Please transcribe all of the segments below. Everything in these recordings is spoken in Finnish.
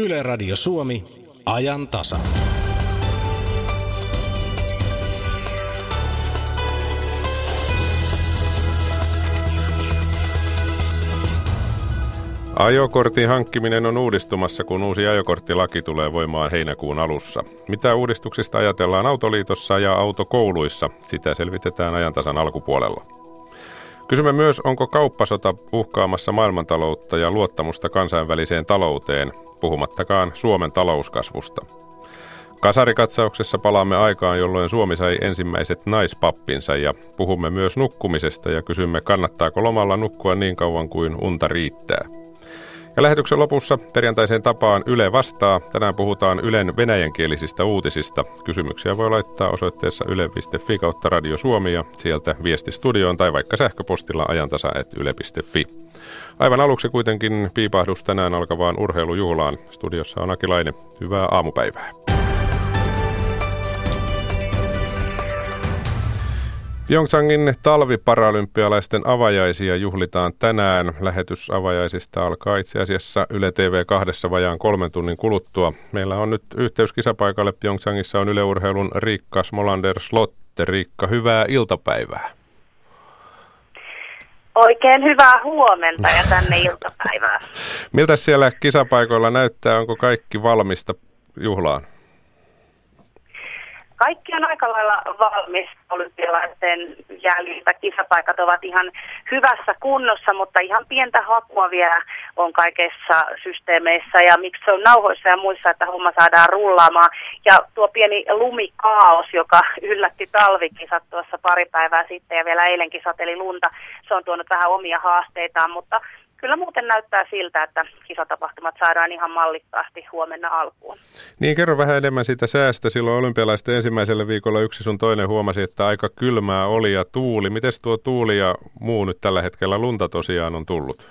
Yle Radio Suomi, ajan tasa. Ajokortin hankkiminen on uudistumassa, kun uusi ajokorttilaki tulee voimaan heinäkuun alussa. Mitä uudistuksista ajatellaan Autoliitossa ja autokouluissa? Sitä selvitetään ajantasan alkupuolella. Kysymme myös, onko kauppasota uhkaamassa maailmantaloutta ja luottamusta kansainväliseen talouteen, puhumattakaan Suomen talouskasvusta. Kasarikatsauksessa palaamme aikaan, jolloin Suomi sai ensimmäiset naispappinsa ja puhumme myös nukkumisesta ja kysymme, kannattaako lomalla nukkua niin kauan kuin unta riittää. Ja lähetyksen lopussa perjantaiseen tapaan Yle vastaa. Tänään puhutaan Ylen venäjänkielisistä uutisista. Kysymyksiä voi laittaa osoitteessa yle.fi kautta Radio Suomi ja sieltä viesti studioon tai vaikka sähköpostilla ajantasa.yle.fi. Aivan aluksi kuitenkin piipahdus tänään alkavaan urheilujuhlaan. Studiossa on Akilainen. Hyvää aamupäivää. Pyeongchangin talviparalympialaisten avajaisia juhlitaan tänään. Lähetys avajaisista alkaa itse asiassa Yle TV kahdessa vajaan kolmen tunnin kuluttua. Meillä on nyt yhteys kisapaikalle. Pyeongchangissa on Yle Urheilun Riikka Smolander Slotte. Riikka, hyvää iltapäivää. Oikein hyvää huomenta ja tänne iltapäivää. Miltä siellä kisapaikoilla näyttää? Onko kaikki valmista juhlaan? Kaikki on aika lailla valmis olympialaisten jäljiltä. Kisapaikat ovat ihan hyvässä kunnossa, mutta ihan pientä hakua vielä on kaikessa systeemeissä ja miksi se on nauhoissa ja muissa, että homma saadaan rullaamaan. Ja tuo pieni lumikaos, joka yllätti talvikisat tuossa pari päivää sitten ja vielä eilenkin sateli lunta, se on tuonut vähän omia haasteitaan, mutta kyllä muuten näyttää siltä, että kisatapahtumat saadaan ihan mallikkaasti huomenna alkuun. Niin, kerro vähän enemmän siitä säästä. Silloin olympialaisten ensimmäisellä viikolla yksi sun toinen huomasi, että aika kylmää oli ja tuuli. Miten tuo tuuli ja muu nyt tällä hetkellä lunta tosiaan on tullut?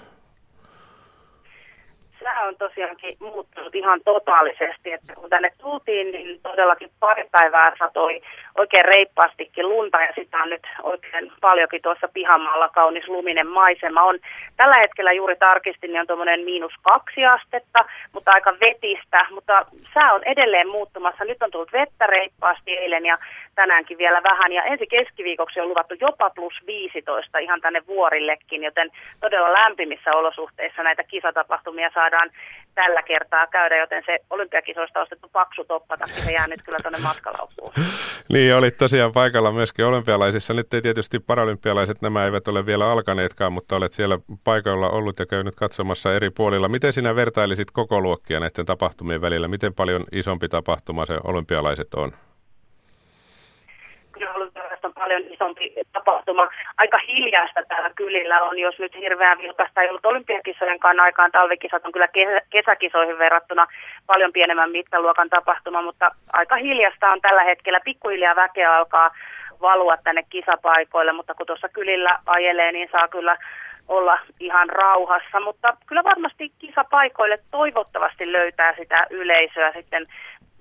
Sää on tosiaankin muuttunut ihan totaalisesti, että kun tänne tultiin, niin todellakin pari päivää satoi oikein reippaastikin lunta ja sitä on nyt oikein paljonkin tuossa pihamaalla kaunis luminen maisema. On tällä hetkellä juuri tarkistin, niin on tuommoinen miinus kaksi astetta, mutta aika vetistä, mutta sää on edelleen muuttumassa. Nyt on tullut vettä reippaasti eilen ja tänäänkin vielä vähän ja ensi keskiviikoksi on luvattu jopa plus 15 ihan tänne vuorillekin, joten todella lämpimissä olosuhteissa näitä kisatapahtumia saadaan tällä kertaa käydä, joten se olympiakisoista ostettu paksu toppatakki, se jää nyt kyllä tuonne matkalaukkuun. Niin, olit tosiaan paikalla myöskin olympialaisissa. Nyt ei tietysti paralympialaiset, nämä eivät ole vielä alkaneetkaan, mutta olet siellä paikalla ollut ja käynyt katsomassa eri puolilla. Miten sinä vertailisit koko luokkia näiden tapahtumien välillä? Miten paljon isompi tapahtuma se olympialaiset on? On paljon isompi tapahtuma. Aika hiljaista täällä kylillä on, jos nyt hirveän vilkasta ei ollut olympiakisojen aikaan. Talvikisat on kyllä kesäkisoihin verrattuna paljon pienemmän mittaluokan tapahtuma, mutta aika hiljasta on tällä hetkellä. Pikkuhiljaa väkeä alkaa valua tänne kisapaikoille, mutta kun tuossa kylillä ajelee, niin saa kyllä olla ihan rauhassa, mutta kyllä varmasti kisapaikoille toivottavasti löytää sitä yleisöä sitten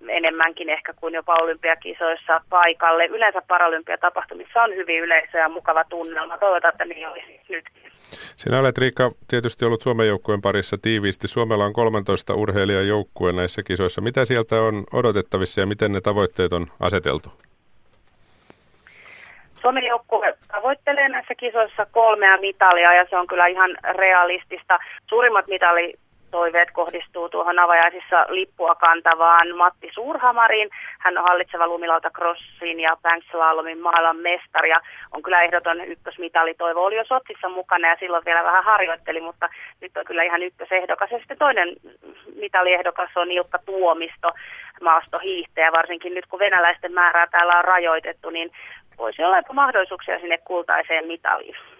enemmänkin ehkä kuin jopa olympiakisoissa paikalle. Yleensä paralympiatapahtumissa on hyvin yleisö ja mukava tunnelma. Toivotaan, että niin olisi nytkin. Sinä olet Riikka tietysti ollut Suomen joukkueen parissa tiiviisti. Suomella on 13 urheilijajoukkue näissä kisoissa. Mitä sieltä on odotettavissa ja miten ne tavoitteet on aseteltu? Suomen joukkue tavoittelee näissä kisoissa kolmea mitalia ja se on kyllä ihan realistista. Suurimmat mitali toiveet kohdistuu tuohon avajaisissa lippua kantavaan Matti Suurhamariin. Hän on hallitseva lumilauta crossin ja Bankslallomin maailman mestari ja on kyllä ehdoton ykkösmitalitoivo. Oli jo Sotsissa mukana ja silloin vielä vähän harjoitteli, mutta nyt on kyllä ihan ykkösehdokas. Ja sitten toinen mitaliehdokas on Ilkka Tuomisto, maastohiihtäjä. Varsinkin nyt kun venäläisten määrää täällä on rajoitettu, niin voisi olla mahdollisuuksia sinne kultaiseen mitaliin.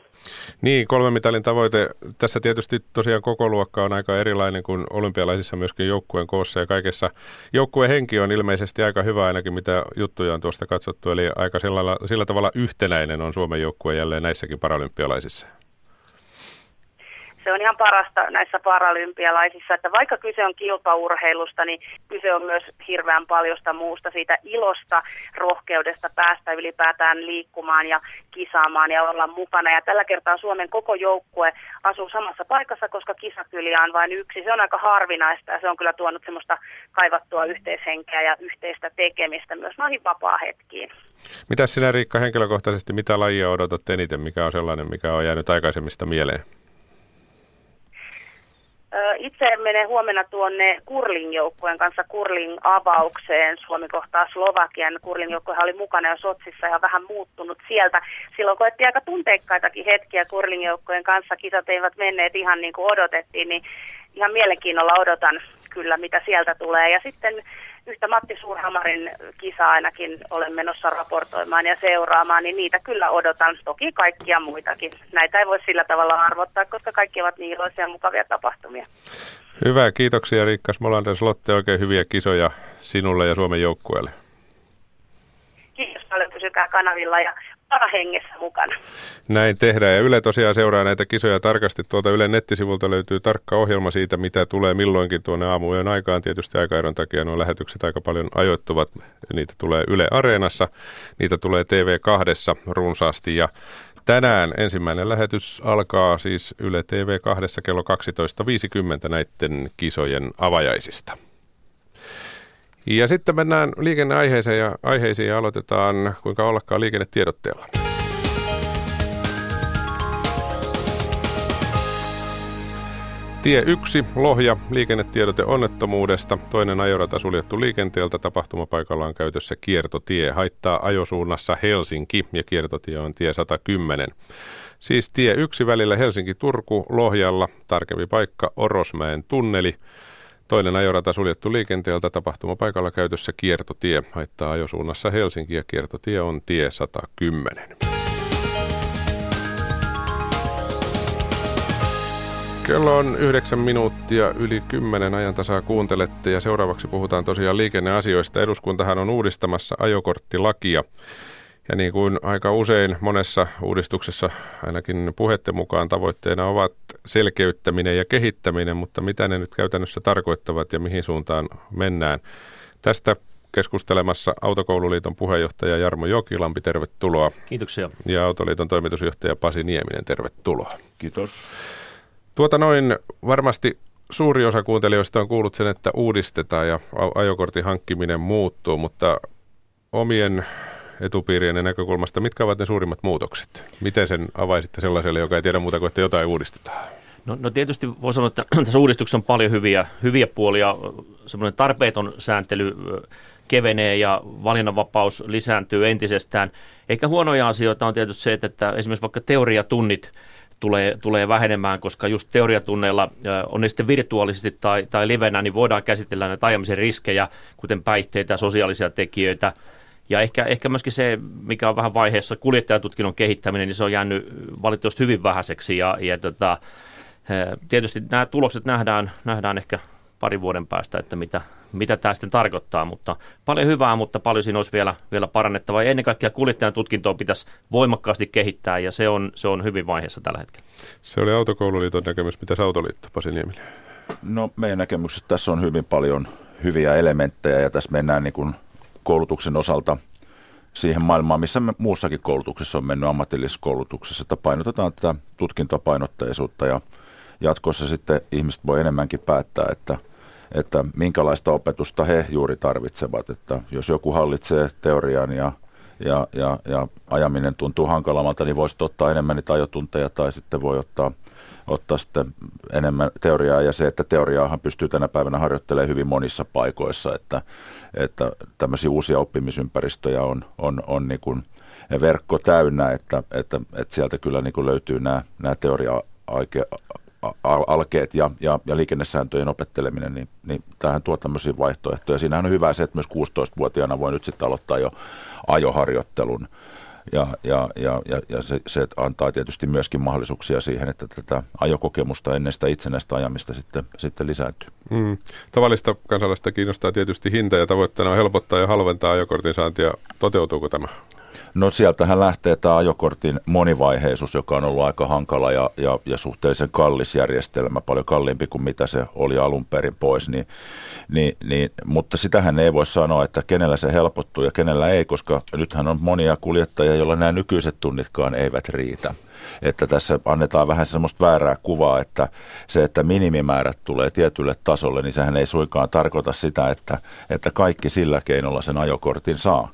Niin, kolmen mitalin tavoite. Tässä tietysti tosiaan koko luokka on aika erilainen kuin olympialaisissa myöskin joukkueen koossa ja kaikessa. Joukkueen henki on ilmeisesti aika hyvä ainakin, mitä juttuja on tuosta katsottu. Eli aika sillä, sillä tavalla yhtenäinen on Suomen joukkue jälleen näissäkin paralympialaisissa. Se on ihan parasta näissä paralympialaisissa, että vaikka kyse on kilpaurheilusta, niin kyse on myös hirveän paljosta muusta siitä ilosta, rohkeudesta päästä ylipäätään liikkumaan ja kisaamaan ja olla mukana. Ja tällä kertaa Suomen koko joukkue asuu samassa paikassa, koska kisakyliä on vain yksi. Se on aika harvinaista ja se on kyllä tuonut semmoista kaivattua yhteishenkeä ja yhteistä tekemistä myös noihin vapaa-hetkiin. Mitä sinä Riikka henkilökohtaisesti, mitä lajia odotat eniten, mikä on sellainen, mikä on jäänyt aikaisemmista mieleen? Itse menen huomenna tuonne Kurling-joukkueen kanssa Kurling-avaukseen. Suomi kohtaa Slovakian. Kurling-joukkuehan oli mukana jo Sotsissa ja vähän muuttunut sieltä. Silloin koettiin aika tunteikkaitakin hetkiä Kurling-joukkueen kanssa. Kisat eivät menneet ihan niin kuin odotettiin, niin ihan mielenkiinnolla odotan kyllä, mitä sieltä tulee. Ja sitten yhtä Matti Suurhamarin kisaa ainakin olen menossa raportoimaan ja seuraamaan, niin niitä kyllä odotan. Toki kaikkia muitakin. Näitä ei voi sillä tavalla arvottaa, koska kaikki ovat niin iloisia ja mukavia tapahtumia. Hyvä, kiitoksia Riikka Smolander Slotte. Oikein hyviä kisoja sinulle ja Suomen joukkueelle. Kiitos paljon, pysykää kanavilla ja hengessä mukana. Näin tehdään ja Yle tosiaan seuraa näitä kisoja tarkasti. Tuolta Ylen nettisivulta löytyy tarkka ohjelma siitä, mitä tulee milloinkin tuonne aamujen aikaan. Tietysti aikaeron takia nuo lähetykset aika paljon ajoittuvat. Niitä tulee Yle Areenassa, niitä tulee TV2 runsaasti ja Tänään ensimmäinen lähetys alkaa siis Yle TV2 kello 12.50 näiden kisojen avajaisista. Ja sitten mennään liikenneaiheeseen ja aiheisiin ja aloitetaan kuinka ollakaan liikennetiedotteella. Tie 1, Lohja, liikennetiedote onnettomuudesta. Toinen ajorata suljettu liikenteeltä. Tapahtumapaikalla on käytössä kiertotie. Haittaa ajosuunnassa Helsinki ja kiertotie on tie 110. Siis tie 1 välillä Helsinki-Turku Lohjalla. Tarkempi paikka Orosmäen tunneli. Toinen ajorata suljettu liikenteeltä tapahtumapaikalla käytössä kiertotie. Haittaa ajosuunnassa Helsinki ja kiertotie on tie 110. Kello on yhdeksän minuuttia yli kymmenen ajan tasaa kuuntelette ja seuraavaksi puhutaan tosiaan liikenneasioista. Eduskuntahan on uudistamassa ajokorttilakia. Ja niin kuin aika usein monessa uudistuksessa, ainakin puhette mukaan tavoitteena ovat selkeyttäminen ja kehittäminen, mutta mitä ne nyt käytännössä tarkoittavat ja mihin suuntaan mennään. Tästä keskustelemassa Autokoululiiton puheenjohtaja Jarmo Jokilampi, tervetuloa. Kiitoksia. Ja Autoliiton toimitusjohtaja Pasi Nieminen, tervetuloa. Kiitos. Tuota noin varmasti suuri osa kuuntelijoista on kuullut sen, että uudistetaan ja ajokortin hankkiminen muuttuu, mutta omien etupiirien näkökulmasta, mitkä ovat ne suurimmat muutokset? Miten sen avaisitte sellaiselle, joka ei tiedä muuta kuin, että jotain uudistetaan? No, no tietysti voi sanoa, että tässä uudistuksessa on paljon hyviä, hyviä puolia. Semmoinen tarpeeton sääntely kevenee ja valinnanvapaus lisääntyy entisestään. Eikä huonoja asioita on tietysti se, että esimerkiksi vaikka teoriatunnit tulee, tulee vähenemään, koska just teoriatunneilla, on ne sitten virtuaalisesti tai, tai livenä, niin voidaan käsitellä näitä ajamisen riskejä, kuten päihteitä, sosiaalisia tekijöitä – ja ehkä, ehkä myöskin se, mikä on vähän vaiheessa kuljettajatutkinnon kehittäminen, niin se on jäänyt valitettavasti hyvin vähäiseksi. Ja, ja tota, tietysti nämä tulokset nähdään, nähdään ehkä parin vuoden päästä, että mitä, mitä tämä sitten tarkoittaa, mutta paljon hyvää, mutta paljon siinä olisi vielä, vielä parannettavaa. Ja ennen kaikkea kuljettajan tutkintoa pitäisi voimakkaasti kehittää, ja se on, se on hyvin vaiheessa tällä hetkellä. Se oli Autokoululiiton näkemys. Mitä Autoliitto, Pasi Nieminen? No meidän näkemyksessä tässä on hyvin paljon hyviä elementtejä, ja tässä mennään niin kuin – koulutuksen osalta siihen maailmaan, missä me muussakin koulutuksessa on mennyt ammatillisessa koulutuksessa, että painotetaan tätä tutkintopainotteisuutta ja jatkossa sitten ihmiset voi enemmänkin päättää, että, että minkälaista opetusta he juuri tarvitsevat. Että jos joku hallitsee teorian ja, ja, ja, ja ajaminen tuntuu hankalammalta, niin voisi ottaa enemmän niitä ajotunteja tai sitten voi ottaa – ottaa sitten enemmän teoriaa ja se, että teoriaahan pystyy tänä päivänä harjoittelemaan hyvin monissa paikoissa, että, että tämmöisiä uusia oppimisympäristöjä on, on, on niin kuin verkko täynnä, että, että, että sieltä kyllä niin kuin löytyy nämä, nämä teoria alkeet ja, ja, ja liikennesääntöjen opetteleminen, niin, niin tähän tuo tämmöisiä vaihtoehtoja. Siinähän on hyvä se, että myös 16-vuotiaana voi nyt sitten aloittaa jo ajoharjoittelun ja, ja, ja, ja, ja se, se antaa tietysti myöskin mahdollisuuksia siihen, että tätä ajokokemusta ennen sitä itsenäistä ajamista sitten, sitten lisääntyy. Mm. Tavallista kansalaista kiinnostaa tietysti hinta ja tavoitteena on helpottaa ja halventaa ajokortin saantia. Toteutuuko tämä? No sieltähän lähtee tämä ajokortin monivaiheisuus, joka on ollut aika hankala ja, ja, ja suhteellisen kallis järjestelmä, paljon kalliimpi kuin mitä se oli alun perin pois. Niin, niin, niin, mutta sitähän ei voi sanoa, että kenellä se helpottuu ja kenellä ei, koska nythän on monia kuljettajia, joilla nämä nykyiset tunnitkaan eivät riitä että tässä annetaan vähän semmoista väärää kuvaa, että se, että minimimäärät tulee tietylle tasolle, niin sehän ei suinkaan tarkoita sitä, että, että kaikki sillä keinolla sen ajokortin saa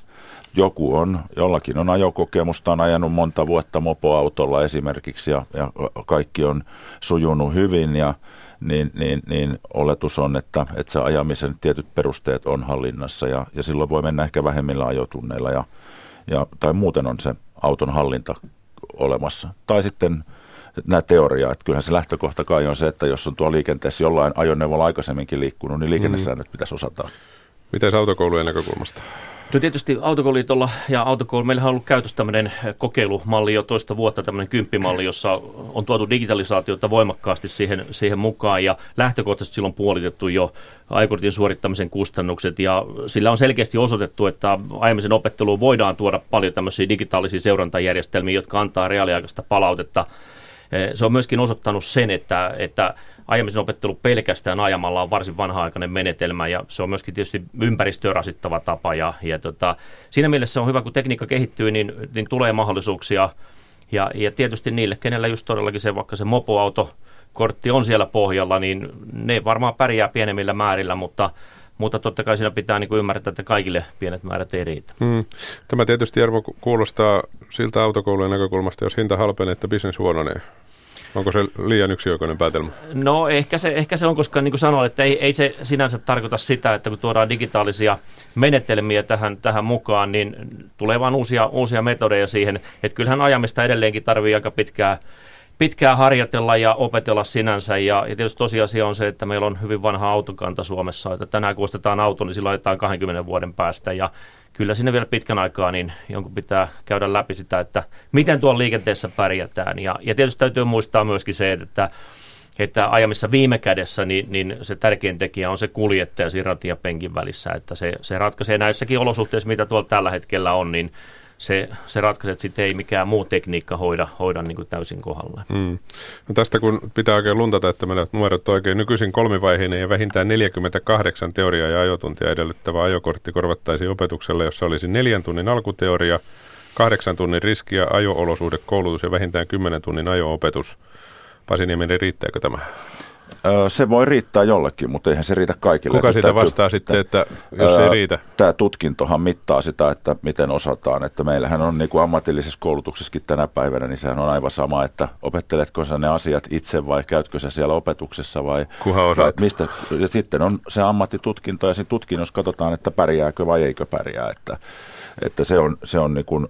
joku on, jollakin on ajokokemusta, on ajanut monta vuotta mopoautolla esimerkiksi ja, ja kaikki on sujunut hyvin ja niin, niin, niin oletus on, että, että se ajamisen tietyt perusteet on hallinnassa ja, ja silloin voi mennä ehkä vähemmillä ajotunneilla ja, ja, tai muuten on se auton hallinta olemassa. Tai sitten nämä teoriaa, että kyllähän se lähtökohta kai on se, että jos on tuo liikenteessä jollain ajoneuvolla aikaisemmin liikkunut, niin liikennesäännöt mm. pitäisi osata. Miten autokoulujen näkökulmasta? No tietysti Autokoululiitolla ja autokoulu, meillähän on ollut käytössä tämmöinen kokeilumalli jo toista vuotta, tämmöinen kymppimalli, jossa on tuotu digitalisaatiota voimakkaasti siihen, siihen mukaan ja lähtökohtaisesti silloin puolitettu jo ajokortin suorittamisen kustannukset ja sillä on selkeästi osoitettu, että aiemmisen opetteluun voidaan tuoda paljon tämmöisiä digitaalisia seurantajärjestelmiä, jotka antaa reaaliaikaista palautetta. Se on myöskin osoittanut sen, että, että aiemmin opettelu pelkästään ajamalla on varsin vanha-aikainen menetelmä ja se on myöskin tietysti ympäristöä rasittava tapa ja, ja tota, siinä mielessä on hyvä, kun tekniikka kehittyy, niin, niin tulee mahdollisuuksia ja, ja tietysti niille, kenellä just todellakin se vaikka se mopoauto kortti on siellä pohjalla, niin ne varmaan pärjää pienemmillä määrillä, mutta mutta totta kai siinä pitää niin kuin ymmärtää, että kaikille pienet määrät ei riitä. Hmm. Tämä tietysti Jarmo kuulostaa siltä autokoulujen näkökulmasta, jos hinta halpenee, että bisnes huononee. Onko se liian yksioikoinen päätelmä? No ehkä se, ehkä se on, koska niin kuin sanoin, että ei, ei se sinänsä tarkoita sitä, että kun tuodaan digitaalisia menetelmiä tähän, tähän mukaan, niin tulee vaan uusia, uusia metodeja siihen. Että kyllähän ajamista edelleenkin tarvii aika pitkää pitkään harjoitella ja opetella sinänsä. Ja, ja tietysti tosiasia on se, että meillä on hyvin vanha autokanta Suomessa. Että tänään kun ostetaan auto, niin sillä laitetaan 20 vuoden päästä. Ja kyllä sinne vielä pitkän aikaa niin jonkun pitää käydä läpi sitä, että miten tuolla liikenteessä pärjätään. Ja, ja tietysti täytyy muistaa myöskin se, että että ajamissa viime kädessä niin, niin se tärkein tekijä on se kuljettaja siinä ratin ja penkin välissä, että se, se ratkaisee näissäkin olosuhteissa, mitä tuolla tällä hetkellä on, niin se, se ratkaisee, että sitten ei mikään muu tekniikka hoida, hoida niin kuin täysin kohdalle. Mm. No tästä kun pitää oikein luntata, että menet numerot oikein, nykyisin kolmivaiheinen ja vähintään 48 teoria- ja ajotuntia edellyttävä ajokortti korvattaisiin opetukselle, jossa olisi neljän tunnin alkuteoria, kahdeksan tunnin riski- ja ajo-olosuhdekoulutus ja vähintään 10 tunnin ajo-opetus. Pasi Nieminen, riittääkö tämä? Se voi riittää jollekin, mutta eihän se riitä kaikille. Kuka sitä vastaa sitten, että jos ei riitä? Tämä tutkintohan mittaa sitä, että miten osataan. Että meillähän on niin kuin ammatillisessa koulutuksessakin tänä päivänä, niin sehän on aivan sama, että opetteletko sä ne asiat itse vai käytkö sä siellä opetuksessa vai, vai mistä. Ja sitten on se ammattitutkinto ja siinä tutkinnossa katsotaan, että pärjääkö vai eikö pärjää. Että, että se on, se on niin kuin,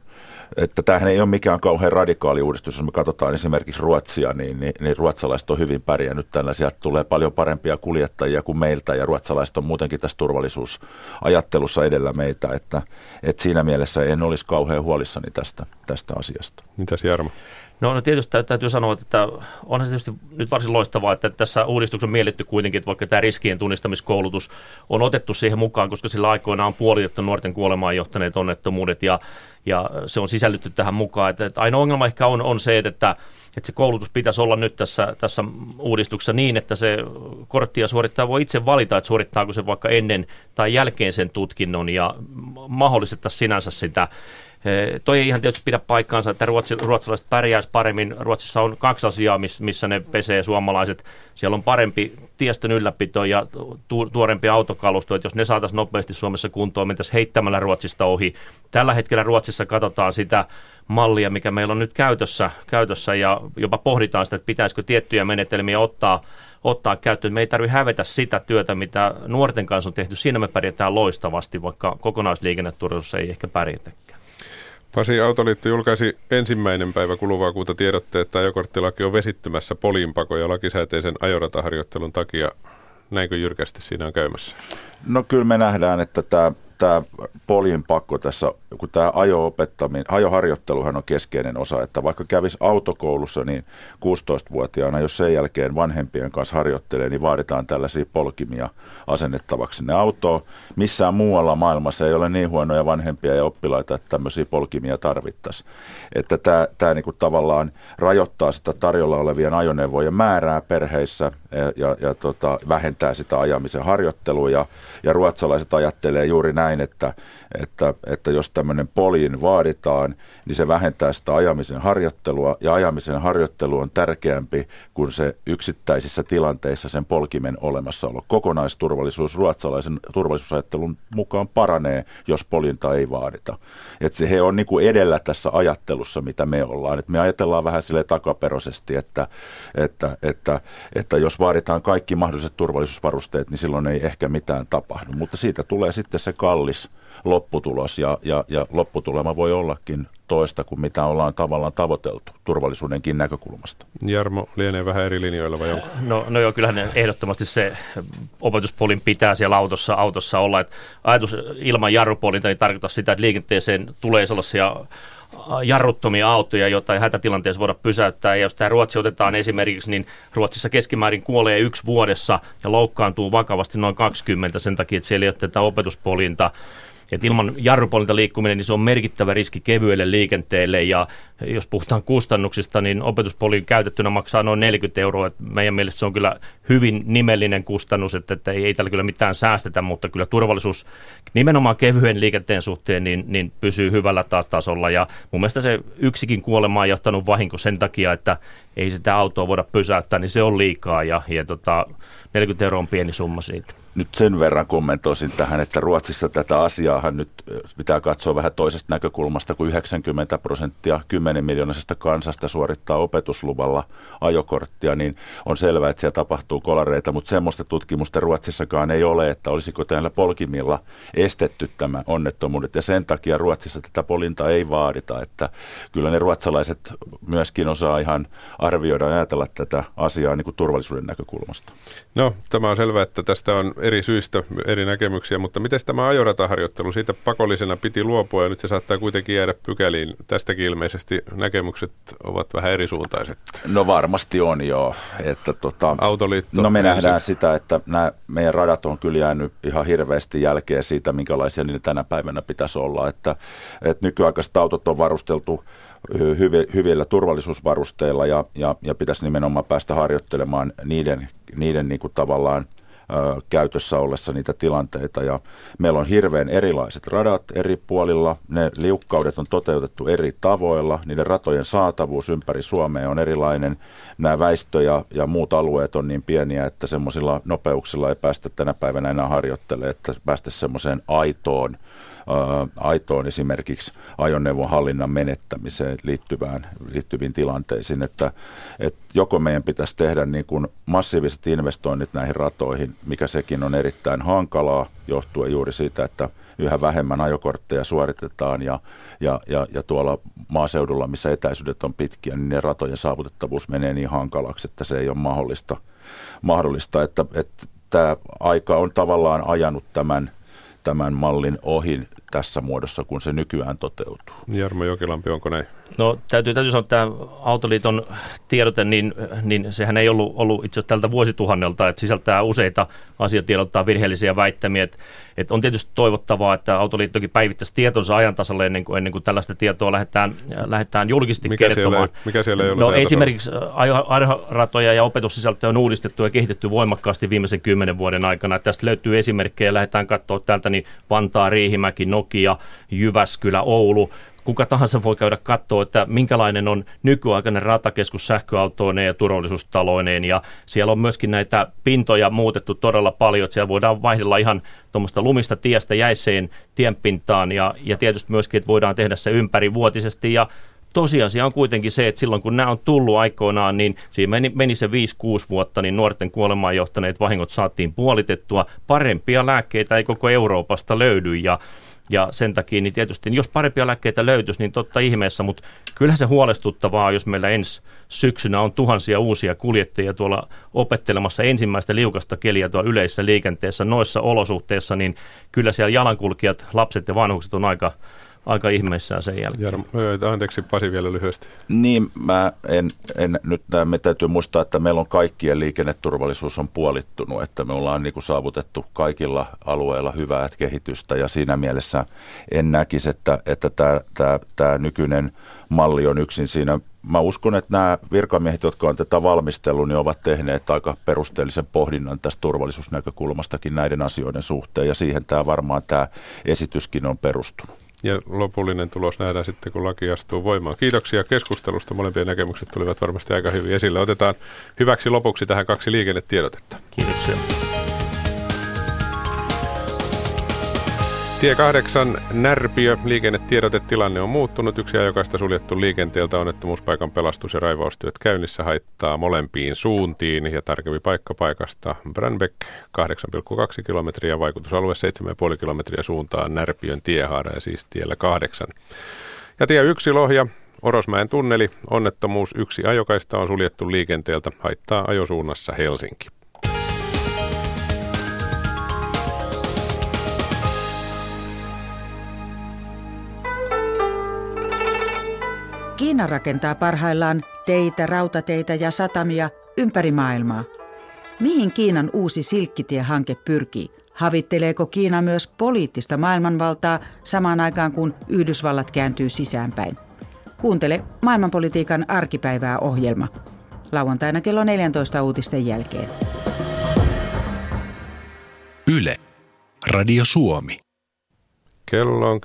että tämähän ei ole mikään kauhean radikaali uudistus. Jos me katsotaan esimerkiksi Ruotsia, niin, niin, niin ruotsalaiset on hyvin pärjännyt tällä. Sieltä tulee paljon parempia kuljettajia kuin meiltä ja ruotsalaiset on muutenkin tässä turvallisuusajattelussa edellä meitä. Että, että siinä mielessä en olisi kauhean huolissani tästä, tästä asiasta. Mitäs Jarmo? No, no tietysti täytyy sanoa, että onhan se tietysti nyt varsin loistavaa, että tässä uudistuksessa on mielletty kuitenkin, että vaikka tämä riskien tunnistamiskoulutus on otettu siihen mukaan, koska sillä aikoina on puolitettu nuorten kuolemaan johtaneet onnettomuudet ja, ja se on sisällytty tähän mukaan. Että, että ainoa ongelma ehkä on, on se, että, että se koulutus pitäisi olla nyt tässä, tässä uudistuksessa niin, että se korttia suorittaa voi itse valita, että suorittaako se vaikka ennen tai jälkeen sen tutkinnon ja mahdollistettaisiin sinänsä sitä Toi ei ihan tietysti pidä paikkaansa, että ruotsi, ruotsalaiset pärjäisi paremmin. Ruotsissa on kaksi asiaa, missä ne pesee suomalaiset. Siellä on parempi tiestön ylläpito ja tu, tuorempi autokalusto, että jos ne saataisiin nopeasti Suomessa kuntoon, mentäisiin heittämällä Ruotsista ohi. Tällä hetkellä Ruotsissa katsotaan sitä mallia, mikä meillä on nyt käytössä, käytössä ja jopa pohditaan sitä, että pitäisikö tiettyjä menetelmiä ottaa ottaa käyttöön. Me ei tarvitse hävetä sitä työtä, mitä nuorten kanssa on tehty. Siinä me pärjätään loistavasti, vaikka kokonaisliikenneturvallisuus ei ehkä pärjätäkään. Pasi Autoliitto julkaisi ensimmäinen päivä kuluvaa kuuta tiedotteet, että ajokorttilaki on vesittymässä poliinpako ja lakisääteisen ajorataharjoittelun takia. Näinkö jyrkästi siinä on käymässä? No kyllä me nähdään, että tämä, tämä poliin pakko tässä kun tämä ajo-opettaminen, ajoharjoitteluhan on keskeinen osa, että vaikka kävisi autokoulussa, niin 16-vuotiaana, jos sen jälkeen vanhempien kanssa harjoittelee, niin vaaditaan tällaisia polkimia asennettavaksi sinne autoon. Missään muualla maailmassa ei ole niin huonoja vanhempia ja oppilaita, että tämmöisiä polkimia tarvittaisiin. Että tämä, tämä niin kuin tavallaan rajoittaa sitä tarjolla olevien ajoneuvojen määrää perheissä ja, ja, ja tota, vähentää sitä ajamisen harjoittelua. Ja, ja ruotsalaiset ajattelee juuri näin, että, että, että jos tämmöinen poliin vaaditaan, niin se vähentää sitä ajamisen harjoittelua, ja ajamisen harjoittelu on tärkeämpi kuin se yksittäisissä tilanteissa sen polkimen olemassaolo. Kokonaisturvallisuus ruotsalaisen turvallisuusajattelun mukaan paranee, jos polinta ei vaadita. Että he on niin kuin edellä tässä ajattelussa, mitä me ollaan. Et me ajatellaan vähän sille takaperosesti, että, että, että, että jos vaaditaan kaikki mahdolliset turvallisuusvarusteet, niin silloin ei ehkä mitään tapahdu. Mutta siitä tulee sitten se kallis lopputulos ja, ja, ja lopputulema voi ollakin toista kuin mitä ollaan tavallaan tavoiteltu turvallisuudenkin näkökulmasta. Jarmo lienee vähän eri linjoilla vai onko? No, no joo, kyllähän ehdottomasti se opetuspolin pitää siellä autossa, autossa olla. Että ajatus ilman jarrupolinta niin tarkoittaa sitä, että liikenteeseen tulee sellaisia jarruttomia autoja, joita ei hätätilanteessa voida pysäyttää. Ja jos tämä Ruotsi otetaan esimerkiksi, niin Ruotsissa keskimäärin kuolee yksi vuodessa ja loukkaantuu vakavasti noin 20 sen takia, että siellä ei ole tätä opetuspolinta. Et ilman jarrupolinta liikkuminen niin se on merkittävä riski kevyelle liikenteelle ja jos puhutaan kustannuksista, niin opetuspolin käytettynä maksaa noin 40 euroa. Et meidän mielestä se on kyllä hyvin nimellinen kustannus, että, että ei, ei tällä kyllä mitään säästetä, mutta kyllä turvallisuus nimenomaan kevyen liikenteen suhteen niin, niin pysyy hyvällä tasolla ja mun mielestä se yksikin kuolema on johtanut vahinko sen takia, että ei sitä autoa voida pysäyttää, niin se on liikaa ja, ja tota, 40 euroa on pieni summa siitä. Nyt sen verran kommentoisin tähän, että Ruotsissa tätä asiaahan nyt pitää katsoa vähän toisesta näkökulmasta, kun 90 prosenttia 10 miljoonasesta kansasta suorittaa opetusluvalla ajokorttia, niin on selvää, että siellä tapahtuu kolareita, mutta semmoista tutkimusta Ruotsissakaan ei ole, että olisiko täällä polkimilla estetty tämä onnettomuudet, ja sen takia Ruotsissa tätä polinta ei vaadita, että kyllä ne ruotsalaiset myöskin osaa ihan arvioida ja ajatella tätä asiaa niin kuin turvallisuuden näkökulmasta. No, tämä on selvää, että tästä on eri syistä eri näkemyksiä, mutta miten tämä ajorataharjoittelu, siitä pakollisena piti luopua ja nyt se saattaa kuitenkin jäädä pykäliin. Tästäkin ilmeisesti näkemykset ovat vähän erisuuntaiset. No varmasti on joo. Että tota, Autoliitto. No me nähdään ensin. sitä, että nämä meidän radat on kyllä jäänyt ihan hirveästi jälkeen siitä, minkälaisia niitä tänä päivänä pitäisi olla. Että, että nykyaikaiset autot on varusteltu hyvillä turvallisuusvarusteilla ja, ja, ja pitäisi nimenomaan päästä harjoittelemaan niiden, niiden niin kuin tavallaan käytössä ollessa niitä tilanteita. Ja meillä on hirveän erilaiset radat eri puolilla. Ne liukkaudet on toteutettu eri tavoilla. Niiden ratojen saatavuus ympäri Suomea on erilainen. Nämä väistö ja, ja muut alueet on niin pieniä, että semmoisilla nopeuksilla ei päästä tänä päivänä enää harjoittelemaan, että päästä semmoiseen aitoon aitoon esimerkiksi ajoneuvon hallinnan menettämiseen liittyvään, liittyviin tilanteisiin, että, että joko meidän pitäisi tehdä niin kuin massiiviset investoinnit näihin ratoihin, mikä sekin on erittäin hankalaa johtuen juuri siitä, että yhä vähemmän ajokortteja suoritetaan ja, ja, ja, ja tuolla maaseudulla, missä etäisyydet on pitkiä, niin ne ratojen saavutettavuus menee niin hankalaksi, että se ei ole mahdollista, mahdollista että, että tämä aika on tavallaan ajanut tämän, tämän mallin ohi tässä muodossa, kun se nykyään toteutuu. Jarmo Jokilampi, onko näin? No täytyy, täytyy sanoa, että tämä Autoliiton tiedote, niin, niin sehän ei ollut, ollut itse asiassa tältä vuosituhannelta, että sisältää useita asiatiedottaa virheellisiä väittämiä. Että, että on tietysti toivottavaa, että Autoliittokin päivittäisi tietonsa ajantasalle ennen kuin, ennen kuin tällaista tietoa lähdetään, lähdetään julkisesti mikä kertomaan. Siellä, mikä siellä ei ole no esimerkiksi ajoratoja ja opetussisältöjä on uudistettu ja kehitetty voimakkaasti viimeisen kymmenen vuoden aikana. Että tästä löytyy esimerkkejä, lähdetään katsoa täältä niin Vantaa, Riihimäki, Nokia, Jyväskylä, Oulu, kuka tahansa voi käydä katsoa, että minkälainen on nykyaikainen ratakeskus sähköautoineen ja turvallisuustaloineen. Ja siellä on myöskin näitä pintoja muutettu todella paljon, että siellä voidaan vaihdella ihan tuommoista lumista tiestä jäiseen tienpintaan ja, ja tietysti myöskin, että voidaan tehdä se ympärivuotisesti ja tosiasia on kuitenkin se, että silloin kun nämä on tullut aikoinaan, niin siinä meni, meni se 5-6 vuotta, niin nuorten kuolemaan johtaneet vahingot saatiin puolitettua. Parempia lääkkeitä ei koko Euroopasta löydy ja ja sen takia niin tietysti, jos parempia lääkkeitä löytyisi, niin totta ihmeessä, mutta kyllähän se huolestuttavaa, jos meillä ensi syksynä on tuhansia uusia kuljettajia tuolla opettelemassa ensimmäistä liukasta keliä tuolla yleisessä liikenteessä noissa olosuhteissa, niin kyllä siellä jalankulkijat, lapset ja vanhukset on aika aika ihmeissään sen jälkeen. Jarmo, anteeksi Pasi vielä lyhyesti. Niin, mä en, en nyt me täytyy muistaa, että meillä on kaikkien liikenneturvallisuus on puolittunut, että me ollaan niin kuin saavutettu kaikilla alueilla hyvää kehitystä ja siinä mielessä en näkisi, että, että tämä, tämä, tämä nykyinen malli on yksin siinä. Mä uskon, että nämä virkamiehet, jotka on tätä valmistellut, niin ovat tehneet aika perusteellisen pohdinnan tästä turvallisuusnäkökulmastakin näiden asioiden suhteen ja siihen tämä varmaan tämä esityskin on perustunut. Ja lopullinen tulos nähdään sitten, kun laki astuu voimaan. Kiitoksia keskustelusta. Molempien näkemykset tulivat varmasti aika hyvin esille. Otetaan hyväksi lopuksi tähän kaksi liikennetiedotetta. Kiitoksia. Tie 8 Närpiö. Liikennetiedotetilanne on muuttunut. Yksi ajokaista suljettu liikenteeltä onnettomuuspaikan pelastus- ja raivaustyöt käynnissä haittaa molempiin suuntiin. Ja tarkempi paikka paikasta Brandbeck 8,2 kilometriä, vaikutusalue 7,5 kilometriä suuntaan Närpiön tiehaara ja siis tiellä 8. Ja tie 1 Lohja. Orosmäen tunneli, onnettomuus. Yksi ajokaista on suljettu liikenteeltä, haittaa ajosuunnassa Helsinki. Kiina rakentaa parhaillaan teitä, rautateitä ja satamia ympäri maailmaa. Mihin Kiinan uusi silkkitie-hanke pyrkii? Havitteleeko Kiina myös poliittista maailmanvaltaa samaan aikaan kun Yhdysvallat kääntyy sisäänpäin? Kuuntele maailmanpolitiikan arkipäivää ohjelma. Lauantaina kello 14 uutisten jälkeen. Yle. Radio Suomi. Kello on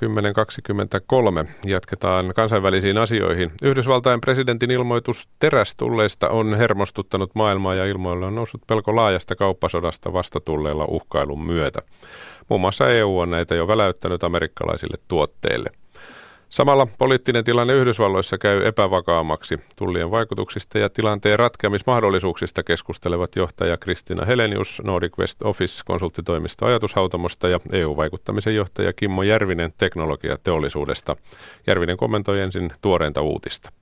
10.23. Jatketaan kansainvälisiin asioihin. Yhdysvaltain presidentin ilmoitus terästulleista on hermostuttanut maailmaa ja ilmoille on noussut pelko laajasta kauppasodasta vastatulleilla uhkailun myötä. Muun muassa EU on näitä jo väläyttänyt amerikkalaisille tuotteille. Samalla poliittinen tilanne Yhdysvalloissa käy epävakaammaksi. Tullien vaikutuksista ja tilanteen ratkeamismahdollisuuksista keskustelevat johtaja Kristina Helenius Nordic West Office konsulttitoimisto ajatushautomosta ja EU-vaikuttamisen johtaja Kimmo Järvinen teknologiateollisuudesta. Järvinen kommentoi ensin tuoreinta uutista.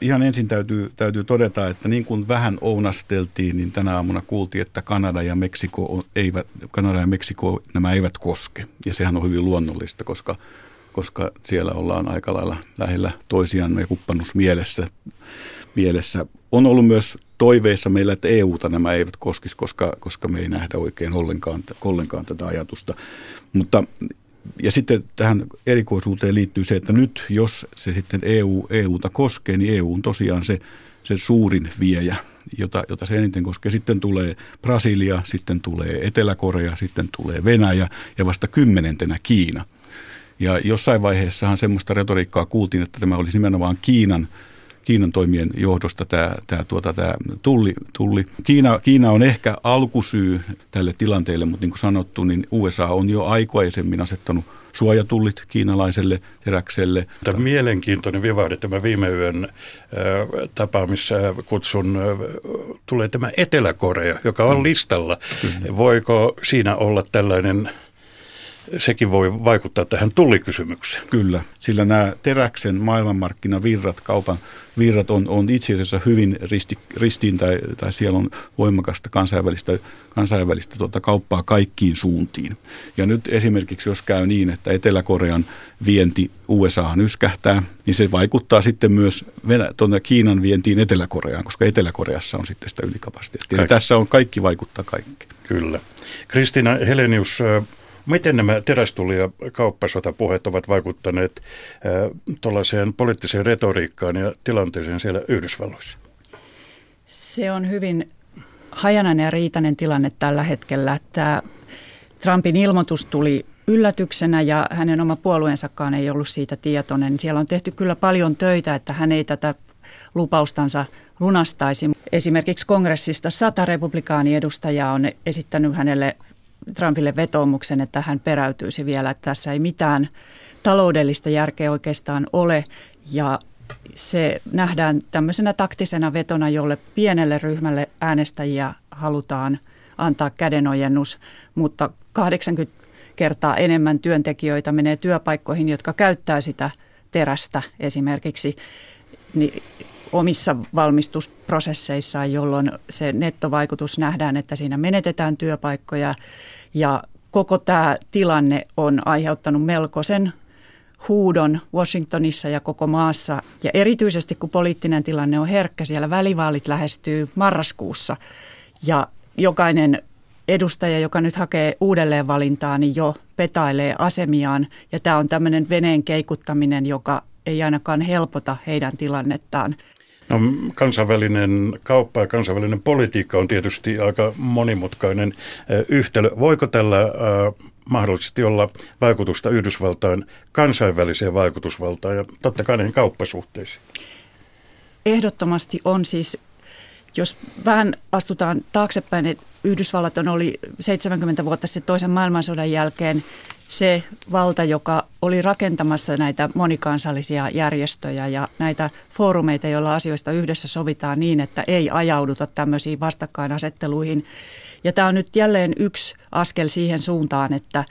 Ihan ensin täytyy, täytyy todeta, että niin kuin vähän ounasteltiin, niin tänä aamuna kuultiin, että Kanada ja Meksiko eivät, Kanada ja Meksiko nämä eivät koske. Ja sehän on hyvin luonnollista, koska koska siellä ollaan aika lailla lähellä toisiaan ja kumppanuus mielessä. mielessä. On ollut myös toiveissa meillä, että EUta nämä eivät koskisi, koska, koska me ei nähdä oikein ollenkaan, ollenkaan tätä ajatusta. Mutta ja sitten tähän erikoisuuteen liittyy se, että nyt jos se sitten EU, EUta koskee, niin EU on tosiaan se, se suurin viejä, jota, jota se eniten koskee. Sitten tulee Brasilia, sitten tulee Etelä-Korea, sitten tulee Venäjä ja vasta kymmenentenä Kiina. Ja jossain vaiheessahan semmoista retoriikkaa kuultiin, että tämä olisi nimenomaan Kiinan Kiinan toimien johdosta tämä, tämä, tuota, tämä tulli. tulli. Kiina, Kiina on ehkä alkusyy tälle tilanteelle, mutta niin kuin sanottu, niin USA on jo aikaisemmin asettanut suojatullit kiinalaiselle teräkselle. Tämä mielenkiintoinen vivahde, tämä viime yön tapaamissa kutsun, tulee tämä Etelä-Korea, joka on listalla. Kyllä. Voiko siinä olla tällainen sekin voi vaikuttaa tähän tullikysymykseen. Kyllä, sillä nämä teräksen maailmanmarkkinavirrat, kaupan virrat on, on itse asiassa hyvin risti, ristiin tai, tai siellä on voimakasta kansainvälistä, kansainvälistä tuota kauppaa kaikkiin suuntiin. Ja nyt esimerkiksi jos käy niin, että Etelä-Korean vienti USAhan yskähtää, niin se vaikuttaa sitten myös Venä, tuonne Kiinan vientiin Etelä-Koreaan, koska Etelä-Koreassa on sitten sitä ylikapasiteettia. Tässä on kaikki vaikuttaa kaikki. Kyllä. Kristina Helenius, Miten nämä terästuli- ja kauppasotapuheet ovat vaikuttaneet äh, tuollaiseen poliittiseen retoriikkaan ja tilanteeseen siellä Yhdysvalloissa? Se on hyvin hajanainen ja riitainen tilanne tällä hetkellä. Tämä Trumpin ilmoitus tuli yllätyksenä ja hänen oma puolueensakaan ei ollut siitä tietoinen. Siellä on tehty kyllä paljon töitä, että hän ei tätä lupaustansa lunastaisi. Esimerkiksi kongressista sata republikaaniedustajaa on esittänyt hänelle Trumpille vetoomuksen, että hän peräytyisi vielä, että tässä ei mitään taloudellista järkeä oikeastaan ole. Ja se nähdään tämmöisenä taktisena vetona, jolle pienelle ryhmälle äänestäjiä halutaan antaa kädenojennus, mutta 80 kertaa enemmän työntekijöitä menee työpaikkoihin, jotka käyttää sitä terästä esimerkiksi. Niin omissa valmistusprosesseissaan, jolloin se nettovaikutus nähdään, että siinä menetetään työpaikkoja ja koko tämä tilanne on aiheuttanut melkoisen huudon Washingtonissa ja koko maassa. Ja erityisesti kun poliittinen tilanne on herkkä, siellä välivaalit lähestyy marraskuussa ja jokainen edustaja, joka nyt hakee uudelleen valintaa, niin jo petailee asemiaan. Ja tämä on tämmöinen veneen keikuttaminen, joka ei ainakaan helpota heidän tilannettaan. No, kansainvälinen kauppa ja kansainvälinen politiikka on tietysti aika monimutkainen yhtälö. Voiko tällä mahdollisesti olla vaikutusta Yhdysvaltain kansainväliseen vaikutusvaltaan ja totta kai näihin kauppasuhteisiin? Ehdottomasti on siis, jos vähän astutaan taaksepäin, että Yhdysvallat on oli 70 vuotta sitten toisen maailmansodan jälkeen se valta, joka oli rakentamassa näitä monikansallisia järjestöjä ja näitä foorumeita, joilla asioista yhdessä sovitaan niin, että ei ajauduta tämmöisiin vastakkainasetteluihin. Ja tämä on nyt jälleen yksi askel siihen suuntaan, että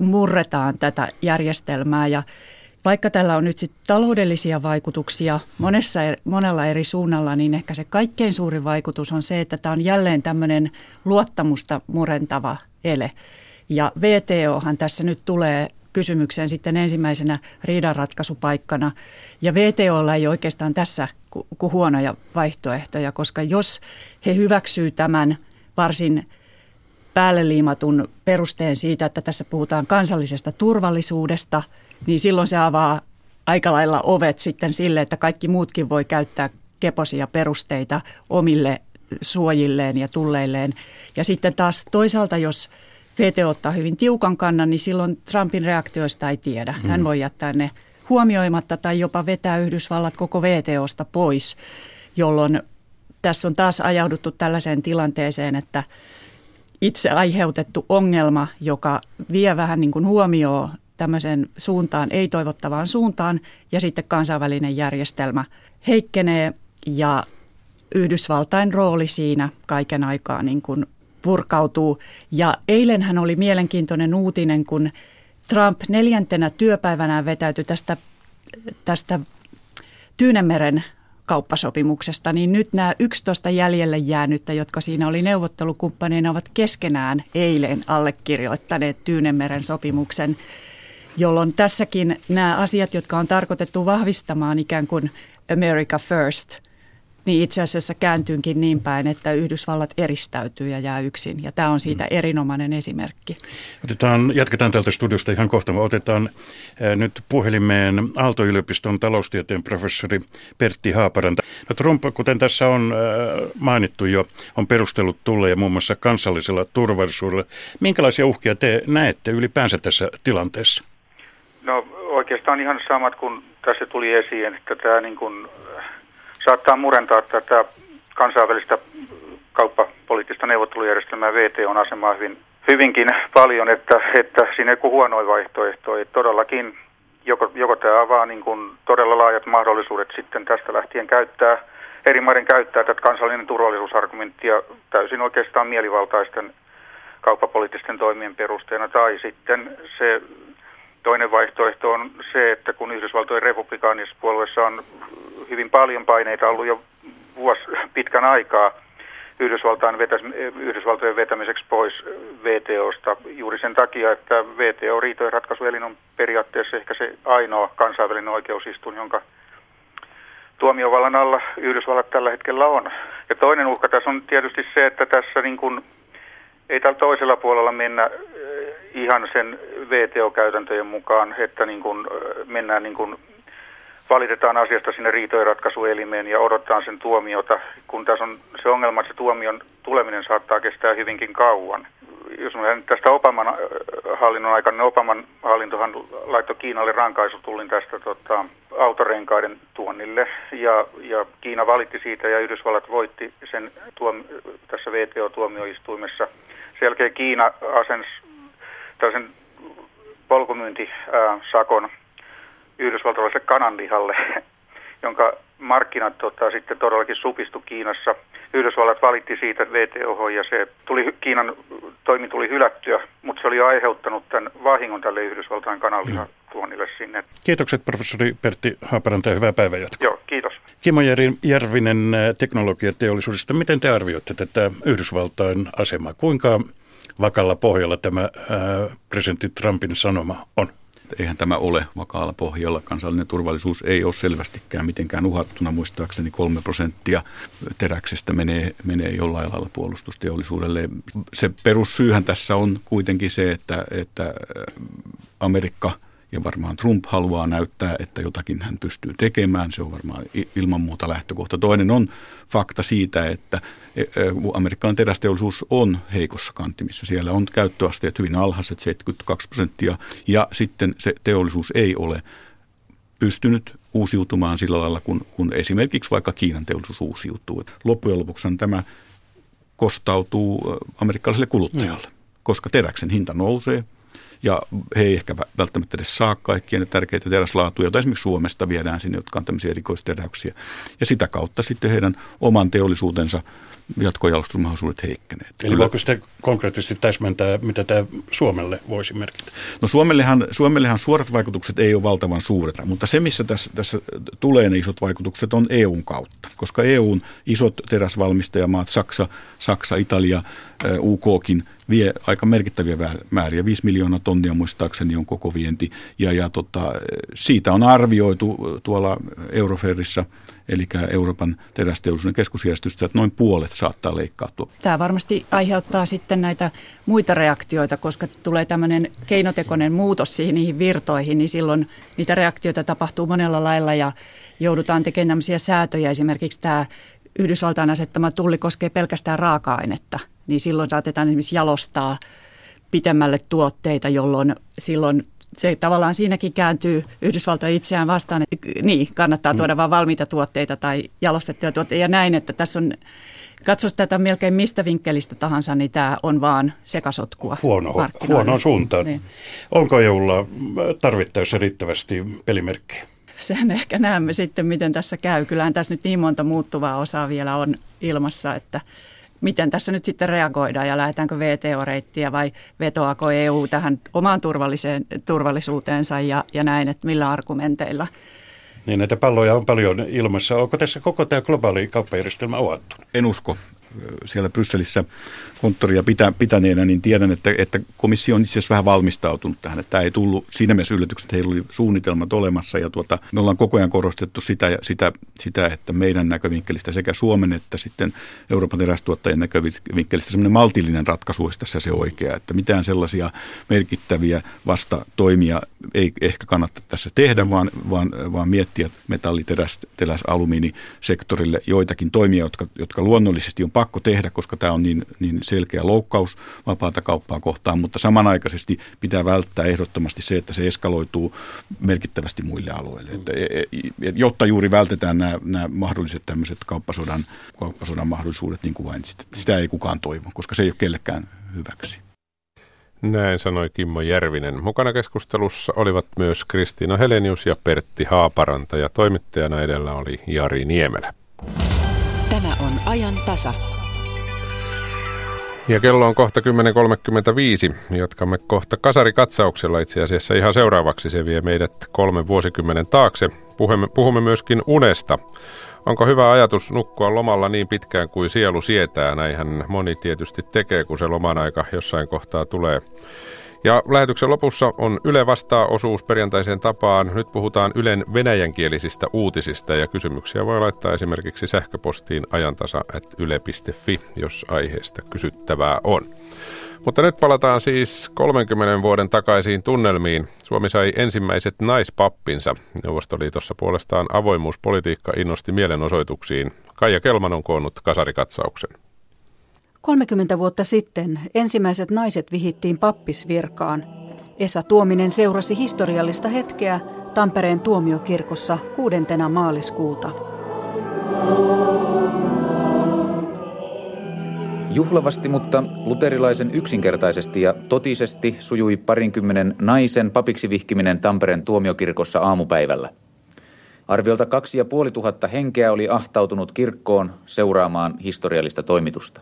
murretaan tätä järjestelmää ja vaikka tällä on nyt sit taloudellisia vaikutuksia monessa, monella eri suunnalla, niin ehkä se kaikkein suurin vaikutus on se, että tämä on jälleen tämmöinen luottamusta murentava ele. Ja VTOhan tässä nyt tulee kysymykseen sitten ensimmäisenä riidanratkaisupaikkana. Ja VTOlla ei oikeastaan tässä kuin huonoja vaihtoehtoja, koska jos he hyväksyy tämän varsin päälle liimatun perusteen siitä, että tässä puhutaan kansallisesta turvallisuudesta, niin silloin se avaa aika lailla ovet sitten sille, että kaikki muutkin voi käyttää keposia perusteita omille suojilleen ja tulleilleen. Ja sitten taas toisaalta, jos VT ottaa hyvin tiukan kannan, niin silloin Trumpin reaktioista ei tiedä. Hän voi jättää ne huomioimatta tai jopa vetää Yhdysvallat koko VTOsta pois, jolloin tässä on taas ajauduttu tällaiseen tilanteeseen, että itse aiheutettu ongelma, joka vie vähän niin kuin huomioon tämmöiseen suuntaan, ei toivottavaan suuntaan, ja sitten kansainvälinen järjestelmä heikkenee ja Yhdysvaltain rooli siinä kaiken aikaa niin kuin purkautuu. Ja eilenhän oli mielenkiintoinen uutinen, kun Trump neljäntenä työpäivänä vetäytyi tästä, tästä Tyynemeren kauppasopimuksesta, niin nyt nämä 11 jäljelle jäänyttä, jotka siinä oli neuvottelukumppaneina, ovat keskenään eilen allekirjoittaneet Tyynemeren sopimuksen, jolloin tässäkin nämä asiat, jotka on tarkoitettu vahvistamaan ikään kuin America First – niin itse asiassa kääntyykin niin päin, että Yhdysvallat eristäytyy ja jää yksin. Ja tämä on siitä mm. erinomainen esimerkki. Otetaan, jatketaan tältä studiosta ihan kohta. Me otetaan ää, nyt puhelimeen Aalto-yliopiston taloustieteen professori Pertti Haaparanta. No Trump, kuten tässä on ää, mainittu jo, on perustellut tulle ja muun muassa kansallisella turvallisuudella. Minkälaisia uhkia te näette ylipäänsä tässä tilanteessa? No oikeastaan ihan samat kuin tässä tuli esiin, että tämä niin kuin saattaa murentaa tätä kansainvälistä kauppapoliittista neuvottelujärjestelmää VTOn asemaa hyvin, hyvinkin paljon, että, että siinä ei huonoin vaihtoehto. Että todellakin joko, joko tämä avaa niin kuin todella laajat mahdollisuudet sitten tästä lähtien käyttää, eri maiden käyttää tätä kansallinen turvallisuusargumenttia täysin oikeastaan mielivaltaisten kauppapoliittisten toimien perusteena, tai sitten se toinen vaihtoehto on se, että kun Yhdysvaltojen republikaanisessa puolueessa on hyvin paljon paineita ollut jo vuosi pitkän aikaa Yhdysvaltain vetäs, Yhdysvaltojen vetämiseksi pois VTOsta juuri sen takia, että VTO riitojen ratkaisuelin on periaatteessa ehkä se ainoa kansainvälinen oikeusistuin, jonka tuomiovallan alla Yhdysvallat tällä hetkellä on. Ja toinen uhka tässä on tietysti se, että tässä niin kuin, ei tällä toisella puolella mennä eh, ihan sen VTO-käytäntöjen mukaan, että niin kuin, eh, mennään niin kuin valitetaan asiasta sinne riitojen ratkaisuelimeen ja odotetaan sen tuomiota, kun tässä on se ongelma, että se tuomion tuleminen saattaa kestää hyvinkin kauan. Jos mä tästä Obaman hallinnon aikana, niin Obaman hallintohan laittoi Kiinalle rankaisutullin tästä tota, autorenkaiden tuonnille ja, ja Kiina valitti siitä ja Yhdysvallat voitti sen tuom- tässä VTO-tuomioistuimessa. Sen jälkeen Kiina asensi tällaisen polkumyyntisakon yhdysvaltalaiselle kananlihalle, jonka markkinat tota, sitten todellakin supistu Kiinassa. Yhdysvallat valitti siitä VTOH ja se tuli, Kiinan toimi tuli hylättyä, mutta se oli aiheuttanut tämän vahingon tälle Yhdysvaltain kananlihatuonnille sinne. Kiitokset professori Pertti Haaparanta ja hyvää päivänjatkoa. Joo, kiitos. Kimo Järvinen teknologiateollisuudesta. Miten te arvioitte tätä Yhdysvaltain asemaa? Kuinka vakalla pohjalla tämä ää, presidentti Trumpin sanoma on? Eihän tämä ole vakaalla pohjalla. Kansallinen turvallisuus ei ole selvästikään mitenkään uhattuna. Muistaakseni kolme prosenttia teräksestä menee, menee jollain lailla puolustusteollisuudelle. Se perussyyhän tässä on kuitenkin se, että, että Amerikka – ja varmaan Trump haluaa näyttää, että jotakin hän pystyy tekemään. Se on varmaan ilman muuta lähtökohta. Toinen on fakta siitä, että e, e, amerikkalainen terästeollisuus on heikossa kantimissa. Siellä on käyttöasteet hyvin alhaiset, 72 prosenttia, ja sitten se teollisuus ei ole pystynyt uusiutumaan sillä lailla, kun, kun esimerkiksi vaikka Kiinan teollisuus uusiutuu. Loppujen lopuksi tämä kostautuu amerikkalaiselle kuluttajalle, koska teräksen hinta nousee, ja he ei ehkä välttämättä edes saa kaikkia ne tärkeitä teräslaatuja, joita esimerkiksi Suomesta viedään sinne, jotka on tämmöisiä erikoisteräyksiä. Ja sitä kautta sitten heidän oman teollisuutensa jatkojalostusmahdollisuudet heikkeneet. Eli voiko sitten konkreettisesti täsmentää, mitä tämä Suomelle voisi merkitä? No Suomellehan, Suomellehan suorat vaikutukset ei ole valtavan suuret, mutta se, missä tässä, tässä tulee ne isot vaikutukset, on EUn kautta. Koska EUn isot teräsvalmistajamaat, Saksa, Saksa Italia, UKkin, vie aika merkittäviä määriä. 5 miljoonaa tonnia muistaakseni on koko vienti. Ja, ja tota, siitä on arvioitu tuolla Euroferissa – eli Euroopan terästeollisuuden keskusjärjestystä, että noin puolet saattaa leikkautua. Tämä varmasti aiheuttaa sitten näitä muita reaktioita, koska tulee tämmöinen keinotekoinen muutos siihen niihin virtoihin, niin silloin niitä reaktioita tapahtuu monella lailla ja joudutaan tekemään tämmöisiä säätöjä. Esimerkiksi tämä Yhdysvaltain asettama tulli koskee pelkästään raaka-ainetta, niin silloin saatetaan esimerkiksi jalostaa pitemmälle tuotteita, jolloin silloin se tavallaan siinäkin kääntyy Yhdysvaltoja itseään vastaan, että niin, kannattaa mm. tuoda mm. vain valmiita tuotteita tai jalostettuja tuotteita ja näin, että tässä on Katsos tätä melkein mistä vinkkelistä tahansa, niin tämä on vaan sekasotkua Huono, huonoon suuntaan. Niin. Onko EUlla tarvittaessa riittävästi pelimerkkejä? Sen ehkä näemme sitten, miten tässä käy. Kyllähän tässä nyt niin monta muuttuvaa osaa vielä on ilmassa, että miten tässä nyt sitten reagoidaan ja lähdetäänkö VTO-reittiä vai vetoako EU tähän omaan turvalliseen, turvallisuuteensa ja, ja näin, että millä argumenteilla. Niin näitä palloja on paljon ilmassa. Onko tässä koko tämä globaali kauppajärjestelmä avattu? En usko siellä Brysselissä konttoria pitä, pitäneenä, niin tiedän, että, että komissio on itse asiassa vähän valmistautunut tähän. Että tämä ei tullut siinä mielessä yllätykset, heillä oli suunnitelmat olemassa ja tuota, me ollaan koko ajan korostettu sitä, sitä, sitä, että meidän näkövinkkelistä sekä Suomen että sitten Euroopan terästuottajien näkövinkkelistä semmoinen maltillinen ratkaisu olisi tässä se oikea, että mitään sellaisia merkittäviä vastatoimia ei ehkä kannata tässä tehdä, vaan, vaan, vaan miettiä metalliteräs, teräs, alumiinisektorille joitakin toimia, jotka, jotka luonnollisesti on pakko tehdä, koska tämä on niin, niin selkeä loukkaus vapaata kauppaa kohtaan, mutta samanaikaisesti pitää välttää ehdottomasti se, että se eskaloituu merkittävästi muille alueille. Että, e, e, jotta juuri vältetään nämä, nämä mahdolliset tämmöiset kauppasodan, kauppasodan mahdollisuudet, niin kuin vain sitä ei kukaan toivo, koska se ei ole kellekään hyväksi. Näin sanoi Kimmo Järvinen. Mukana keskustelussa olivat myös Kristiina Helenius ja Pertti Haaparanta ja toimittajana edellä oli Jari Niemelä. Tämä on ajan tasa. Ja kello on kohta 10.35. Jatkamme kohta kasarikatsauksella itse asiassa ihan seuraavaksi. Se vie meidät kolmen vuosikymmenen taakse. Puhumme, puhumme myöskin unesta. Onko hyvä ajatus nukkua lomalla niin pitkään kuin sielu sietää? Näinhän moni tietysti tekee, kun se loman aika jossain kohtaa tulee. Ja lähetyksen lopussa on Yle vastaa osuus perjantaiseen tapaan. Nyt puhutaan Ylen venäjänkielisistä uutisista ja kysymyksiä voi laittaa esimerkiksi sähköpostiin ajantasa.yle.fi, jos aiheesta kysyttävää on. Mutta nyt palataan siis 30 vuoden takaisiin tunnelmiin. Suomi sai ensimmäiset naispappinsa. Neuvostoliitossa puolestaan avoimuuspolitiikka innosti mielenosoituksiin. Kaija Kelman on koonnut kasarikatsauksen. 30 vuotta sitten ensimmäiset naiset vihittiin pappisvirkaan. Esa Tuominen seurasi historiallista hetkeä Tampereen tuomiokirkossa kuudentena maaliskuuta. Juhlavasti, mutta luterilaisen yksinkertaisesti ja totisesti sujui parinkymmenen naisen papiksi vihkiminen Tampereen tuomiokirkossa aamupäivällä. Arviolta kaksi ja puoli tuhatta henkeä oli ahtautunut kirkkoon seuraamaan historiallista toimitusta.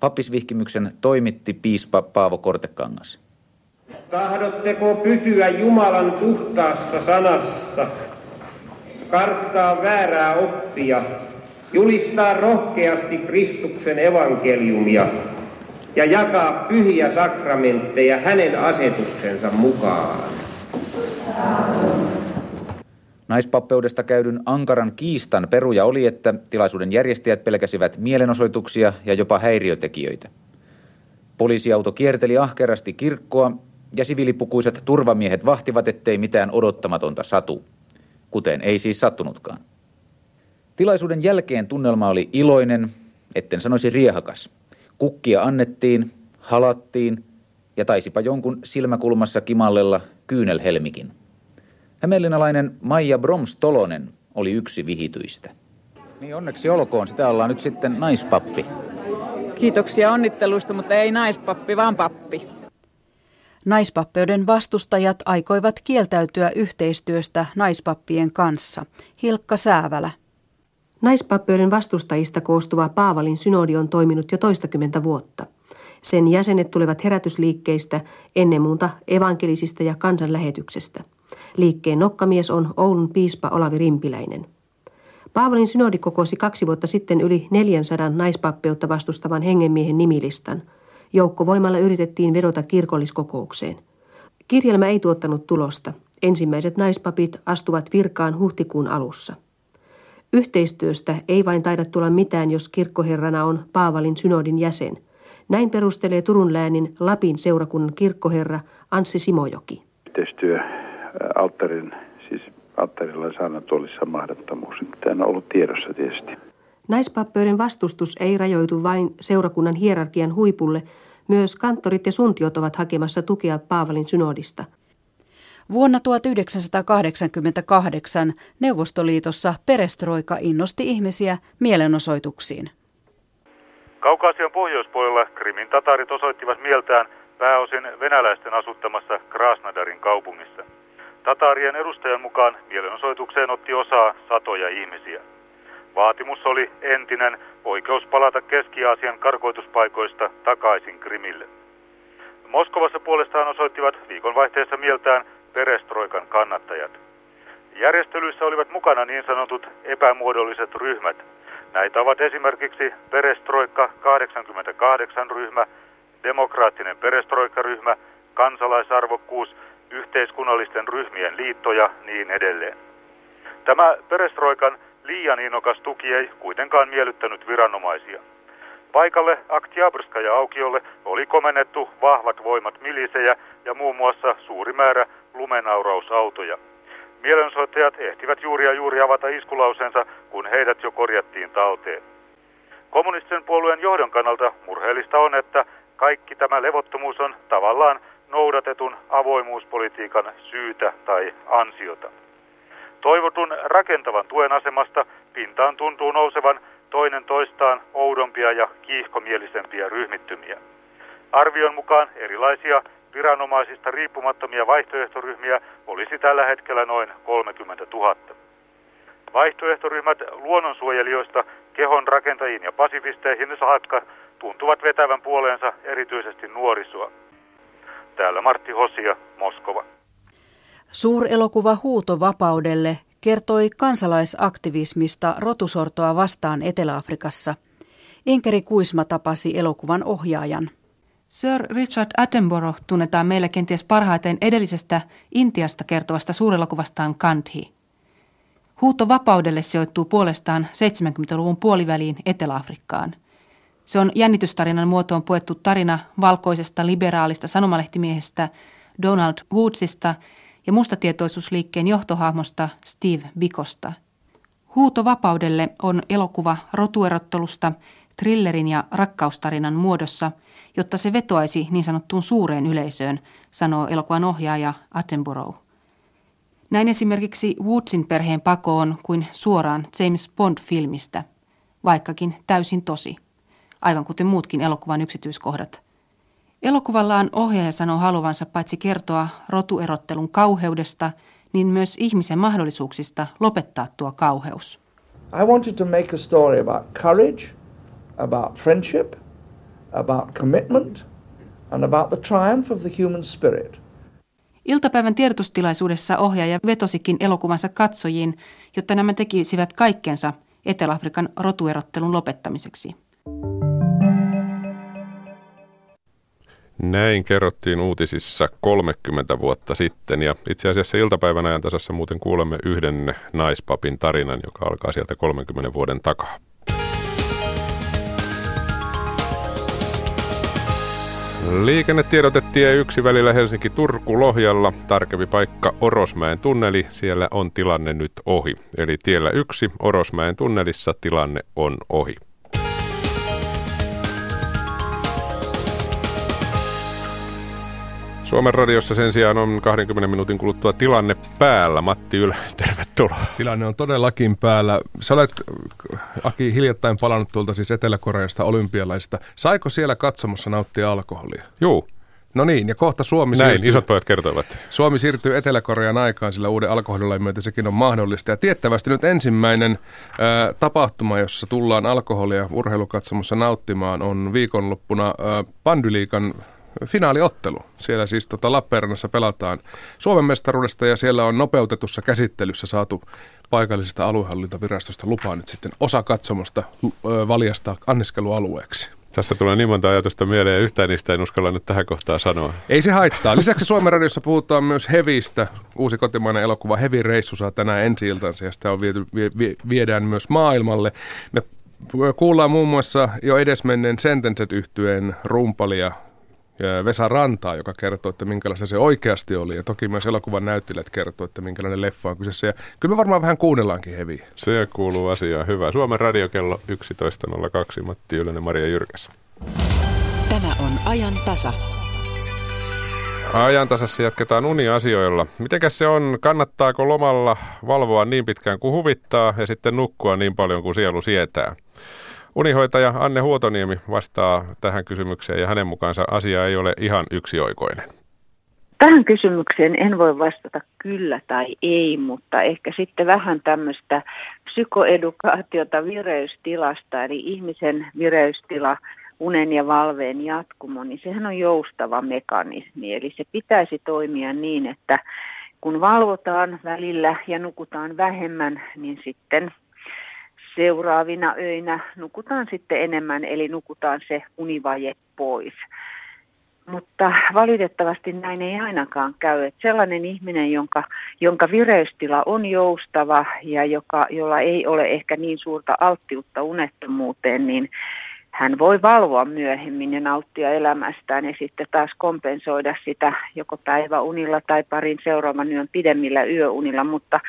Pappisvihkimyksen toimitti piispa Paavo Kortekangas. Tahdotteko pysyä Jumalan puhtaassa sanassa, karttaa väärää oppia, julistaa rohkeasti Kristuksen evankeliumia ja jakaa pyhiä sakramentteja hänen asetuksensa mukaan? Naispappeudesta käydyn ankaran kiistan peruja oli, että tilaisuuden järjestäjät pelkäsivät mielenosoituksia ja jopa häiriötekijöitä. Poliisiauto kierteli ahkerasti kirkkoa ja siviilipukuiset turvamiehet vahtivat, ettei mitään odottamatonta satu, kuten ei siis sattunutkaan. Tilaisuuden jälkeen tunnelma oli iloinen, etten sanoisi riehakas. Kukkia annettiin, halattiin ja taisipa jonkun silmäkulmassa kimallella kyynelhelmikin. Hämeenlinnalainen Maija Broms-Tolonen oli yksi vihityistä. Niin onneksi olkoon, sitä ollaan nyt sitten naispappi. Kiitoksia onnittelusta, mutta ei naispappi, vaan pappi. Naispappeuden vastustajat aikoivat kieltäytyä yhteistyöstä naispappien kanssa. Hilkka Säävälä. Naispappeuden vastustajista koostuva Paavalin synodi on toiminut jo toistakymmentä vuotta. Sen jäsenet tulevat herätysliikkeistä, ennen muuta evankelisista ja kansanlähetyksestä. Liikkeen nokkamies on Oulun piispa Olavi Rimpiläinen. Paavalin synodi kokosi kaksi vuotta sitten yli 400 naispappeutta vastustavan hengenmiehen nimilistan. Joukkovoimalla yritettiin vedota kirkolliskokoukseen. Kirjelmä ei tuottanut tulosta. Ensimmäiset naispapit astuvat virkaan huhtikuun alussa. Yhteistyöstä ei vain taida tulla mitään, jos kirkkoherrana on Paavalin synodin jäsen. Näin perustelee Turun läänin Lapin seurakunnan kirkkoherra Anssi Simojoki. Yhteistyö alttarin, siis alttarilla saarnatuolissa mahdottomuus. Tämä on ollut tiedossa tietysti. Naispappeuden vastustus ei rajoitu vain seurakunnan hierarkian huipulle. Myös kanttorit ja suntiot ovat hakemassa tukea Paavalin synodista – Vuonna 1988 Neuvostoliitossa perestroika innosti ihmisiä mielenosoituksiin. Kaukaasian pohjoispuolella Krimin tatarit osoittivat mieltään pääosin venäläisten asuttamassa Krasnadarin kaupungissa. Tatarien edustajan mukaan mielenosoitukseen otti osaa satoja ihmisiä. Vaatimus oli entinen oikeus palata Keski-Aasian karkoituspaikoista takaisin Krimille. Moskovassa puolestaan osoittivat viikonvaihteessa mieltään perestroikan kannattajat. Järjestelyissä olivat mukana niin sanotut epämuodolliset ryhmät. Näitä ovat esimerkiksi Perestroikka 88 ryhmä, Demokraattinen perestroikkaryhmä, kansalaisarvokkuus, yhteiskunnallisten ryhmien liitto ja niin edelleen. Tämä perestroikan liian innokas tuki ei kuitenkaan miellyttänyt viranomaisia. Paikalle ja aukiolle oli komennettu vahvat voimat milisejä ja muun muassa suuri määrä lumenaurausautoja. Mielensoittajat ehtivät juuri ja juuri avata iskulauseensa, kun heidät jo korjattiin talteen. Kommunistisen puolueen johdon kannalta murheellista on, että kaikki tämä levottomuus on tavallaan noudatetun avoimuuspolitiikan syytä tai ansiota. Toivotun rakentavan tuen asemasta pintaan tuntuu nousevan toinen toistaan oudompia ja kiihkomielisempiä ryhmittymiä. Arvion mukaan erilaisia viranomaisista riippumattomia vaihtoehtoryhmiä olisi tällä hetkellä noin 30 000. Vaihtoehtoryhmät luonnonsuojelijoista kehon rakentajiin ja pasifisteihin saakka tuntuvat vetävän puoleensa erityisesti nuorisoa. Täällä Martti Hosia, Moskova. Suurelokuva Huuto vapaudelle kertoi kansalaisaktivismista rotusortoa vastaan Etelä-Afrikassa. Inkeri Kuisma tapasi elokuvan ohjaajan. Sir Richard Attenborough tunnetaan meille kenties parhaiten edellisestä Intiasta kertovasta suurelokuvastaan Kandhi. Huuto vapaudelle sijoittuu puolestaan 70-luvun puoliväliin Etelä-Afrikkaan. Se on jännitystarinan muotoon puettu tarina valkoisesta liberaalista sanomalehtimiehestä Donald Woodsista ja mustatietoisuusliikkeen johtohahmosta Steve Bikosta. Huuto vapaudelle on elokuva rotuerottelusta thrillerin ja rakkaustarinan muodossa – jotta se vetoaisi niin sanottuun suureen yleisöön, sanoo elokuvan ohjaaja Attenborough. Näin esimerkiksi Woodsin perheen pakoon kuin suoraan James Bond-filmistä, vaikkakin täysin tosi, aivan kuten muutkin elokuvan yksityiskohdat. Elokuvallaan ohjaaja sanoo haluvansa paitsi kertoa rotuerottelun kauheudesta, niin myös ihmisen mahdollisuuksista lopettaa tuo kauheus. I wanted to make a story about courage, about friendship – about commitment and about the triumph of the human spirit. Iltapäivän tiedotustilaisuudessa ohjaaja vetosikin elokuvansa katsojiin, jotta nämä tekisivät kaikkensa Etelä-Afrikan rotuerottelun lopettamiseksi. Näin kerrottiin uutisissa 30 vuotta sitten ja itse asiassa iltapäivän ajan tasassa muuten kuulemme yhden naispapin tarinan, joka alkaa sieltä 30 vuoden takaa. Liikennetiedotetie yksi välillä Helsinki-Turku-Lohjalla. Tarkempi paikka Orosmäen tunneli. Siellä on tilanne nyt ohi. Eli tiellä yksi Orosmäen tunnelissa tilanne on ohi. Suomen radiossa sen sijaan on 20 minuutin kuluttua tilanne päällä. Matti Ylä, tervetuloa. Tilanne on todellakin päällä. Sä olet, Aki, hiljattain palannut tuolta siis Etelä-Koreasta olympialaisista. Saiko siellä katsomossa nauttia alkoholia? Joo. No niin, ja kohta Suomi Näin, siirtyy, isot pojat kertovat. Suomi siirtyy Etelä-Korean aikaan, sillä uuden alkoholilain myötä sekin on mahdollista. Ja tiettävästi nyt ensimmäinen ää, tapahtuma, jossa tullaan alkoholia urheilukatsomossa nauttimaan, on viikonloppuna Pandyliikan finaaliottelu. Siellä siis tota Lappeenrannassa pelataan Suomen mestaruudesta ja siellä on nopeutetussa käsittelyssä saatu paikallisesta aluehallintavirastosta lupaa nyt sitten osa katsomosta valjastaa anniskelualueeksi. Tästä tulee niin monta ajatusta mieleen ja yhtään niistä en uskalla nyt tähän kohtaan sanoa. Ei se haittaa. Lisäksi Suomen radiossa puhutaan myös Hevistä. Uusi kotimainen elokuva Hevi Reissu saa tänään ensi iltansa ja sitä on viety, vie, vie, viedään myös maailmalle. Me kuullaan muun muassa jo edesmenneen Sentenset yhtyeen rumpalia Vesa Rantaa, joka kertoo, että minkälaista se oikeasti oli. Ja toki myös elokuvan näyttelijät kertoo, että minkälainen leffa on kyseessä. Ja kyllä me varmaan vähän kuunnellaankin heviä. Se kuuluu asiaan. Hyvä. Suomen radio kello 11.02. Matti Ylönen, Maria Jyrkäs. Tämä on ajan tasa. Ajan tasassa jatketaan uniasioilla. Mitenkäs se on, kannattaako lomalla valvoa niin pitkään kuin huvittaa ja sitten nukkua niin paljon kuin sielu sietää? Unihoitaja Anne Huotoniemi vastaa tähän kysymykseen ja hänen mukaansa asia ei ole ihan yksioikoinen. Tähän kysymykseen en voi vastata kyllä tai ei, mutta ehkä sitten vähän tämmöistä psykoedukaatiota vireystilasta, eli ihmisen vireystila, unen ja valveen jatkumo, niin sehän on joustava mekanismi. Eli se pitäisi toimia niin, että kun valvotaan välillä ja nukutaan vähemmän, niin sitten seuraavina öinä nukutaan sitten enemmän, eli nukutaan se univaje pois. Mutta valitettavasti näin ei ainakaan käy. Että sellainen ihminen, jonka, jonka vireystila on joustava ja joka, jolla ei ole ehkä niin suurta alttiutta unettomuuteen, niin hän voi valvoa myöhemmin ja nauttia elämästään ja sitten taas kompensoida sitä joko päiväunilla tai parin seuraavan yön pidemmillä yöunilla, mutta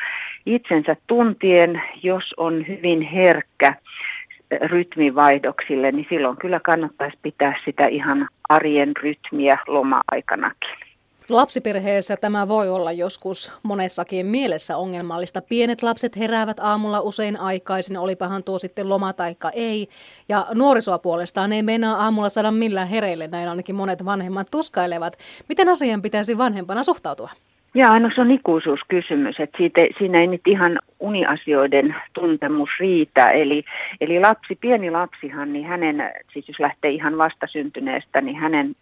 itsensä tuntien, jos on hyvin herkkä rytmivaihdoksille, niin silloin kyllä kannattaisi pitää sitä ihan arjen rytmiä loma-aikanakin. Lapsiperheessä tämä voi olla joskus monessakin mielessä ongelmallista. Pienet lapset heräävät aamulla usein aikaisin, olipahan tuo sitten loma taikka ei. Ja nuorisoa puolestaan ei meinaa aamulla saada millään hereille, näin ainakin monet vanhemmat tuskailevat. Miten asian pitäisi vanhempana suhtautua? Ja no se on ikuisuuskysymys, että siitä, siinä ei nyt ihan uniasioiden tuntemus riitä. Eli, eli lapsi, pieni lapsihan, niin hänen, siis jos lähtee ihan vastasyntyneestä, niin hänen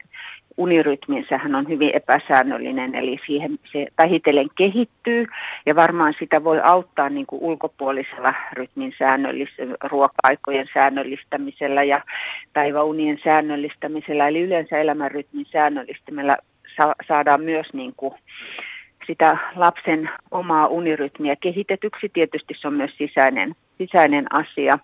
unirytminsä hän on hyvin epäsäännöllinen, eli siihen se vähitellen kehittyy ja varmaan sitä voi auttaa niin kuin ulkopuolisella rytmin säännöllis- ruoka-aikojen säännöllistämisellä ja päiväunien säännöllistämisellä, eli yleensä elämänrytmin säännöllistämisellä sa- saadaan myös niin kuin sitä lapsen omaa unirytmiä kehitetyksi. Tietysti se on myös sisäinen, sisäinen asia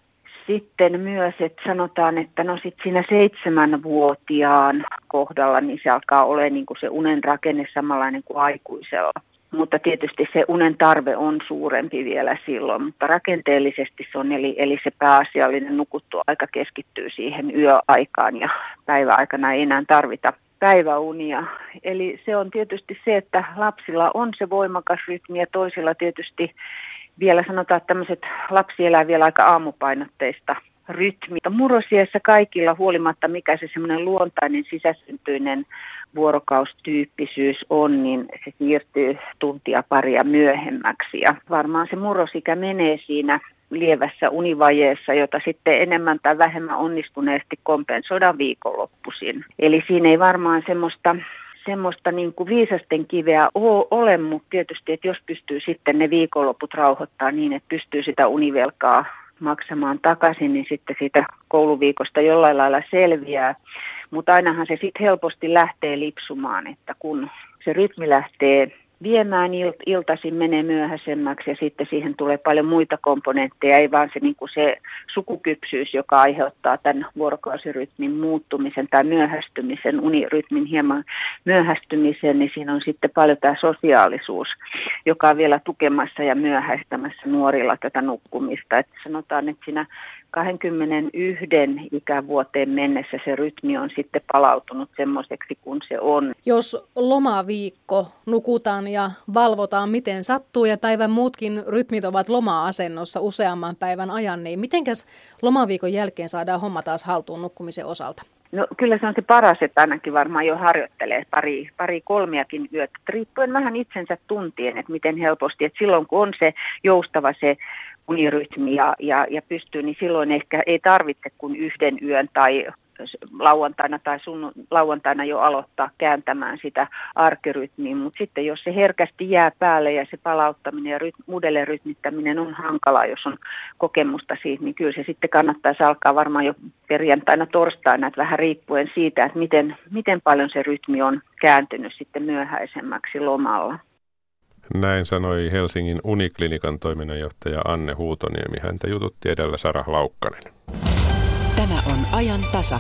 sitten myös, että sanotaan, että no sitten siinä seitsemänvuotiaan kohdalla, niin se alkaa olla niin kuin se unen rakenne samanlainen kuin aikuisella. Mutta tietysti se unen tarve on suurempi vielä silloin, mutta rakenteellisesti se on, eli, eli se pääasiallinen nukuttu aika keskittyy siihen yöaikaan ja päiväaikana ei enää tarvita päiväunia. Eli se on tietysti se, että lapsilla on se voimakas rytmi ja toisilla tietysti vielä sanotaan, että tämmöiset lapsi elää vielä aika aamupainotteista rytmiä. Murrosiassa kaikilla huolimatta, mikä se semmoinen luontainen sisäsyntyinen vuorokaustyyppisyys on, niin se siirtyy tuntia paria myöhemmäksi. Ja varmaan se murrosikä menee siinä lievässä univajeessa, jota sitten enemmän tai vähemmän onnistuneesti kompensoidaan viikonloppuisin. Eli siinä ei varmaan semmoista semmoista niin kuin viisasten kiveä ole, mutta tietysti, että jos pystyy sitten ne viikonloput rauhoittaa niin, että pystyy sitä univelkaa maksamaan takaisin, niin sitten siitä kouluviikosta jollain lailla selviää. mutta ainahan se sitten helposti lähtee lipsumaan, että kun se rytmi lähtee viemään il- iltaisin menee myöhäisemmäksi ja sitten siihen tulee paljon muita komponentteja, ei vaan se, niin kuin se sukukypsyys, joka aiheuttaa tämän vuorokausirytmin muuttumisen tai myöhästymisen, unirytmin hieman myöhästymisen, niin siinä on sitten paljon tämä sosiaalisuus, joka on vielä tukemassa ja myöhäistämässä nuorilla tätä nukkumista. Että sanotaan, että siinä 21 ikävuoteen mennessä se rytmi on sitten palautunut semmoiseksi kuin se on. Jos lomaviikko nukutaan ja valvotaan miten sattuu ja päivän muutkin rytmit ovat loma-asennossa useamman päivän ajan, niin mitenkäs lomaviikon jälkeen saadaan homma taas haltuun nukkumisen osalta? No kyllä se on se paras, että ainakin varmaan jo harjoittelee pari, pari kolmiakin yötä, riippuen vähän itsensä tuntien, että miten helposti, että silloin kun on se joustava se unirytmi ja, ja, ja pystyy, niin silloin ehkä ei tarvitse kuin yhden yön tai lauantaina tai sun lauantaina jo aloittaa kääntämään sitä arkirytmiä, mutta sitten jos se herkästi jää päälle ja se palauttaminen ja ryt, uudelleen rytmittäminen on hankalaa, jos on kokemusta siitä, niin kyllä se sitten kannattaisi alkaa varmaan jo perjantaina, torstaina, että vähän riippuen siitä, että miten, miten paljon se rytmi on kääntynyt sitten myöhäisemmäksi lomalla. Näin sanoi Helsingin Uniklinikan toiminnanjohtaja Anne Huutoniemi. Häntä jututti edellä Sara Laukkanen. Tämä on ajan tasa.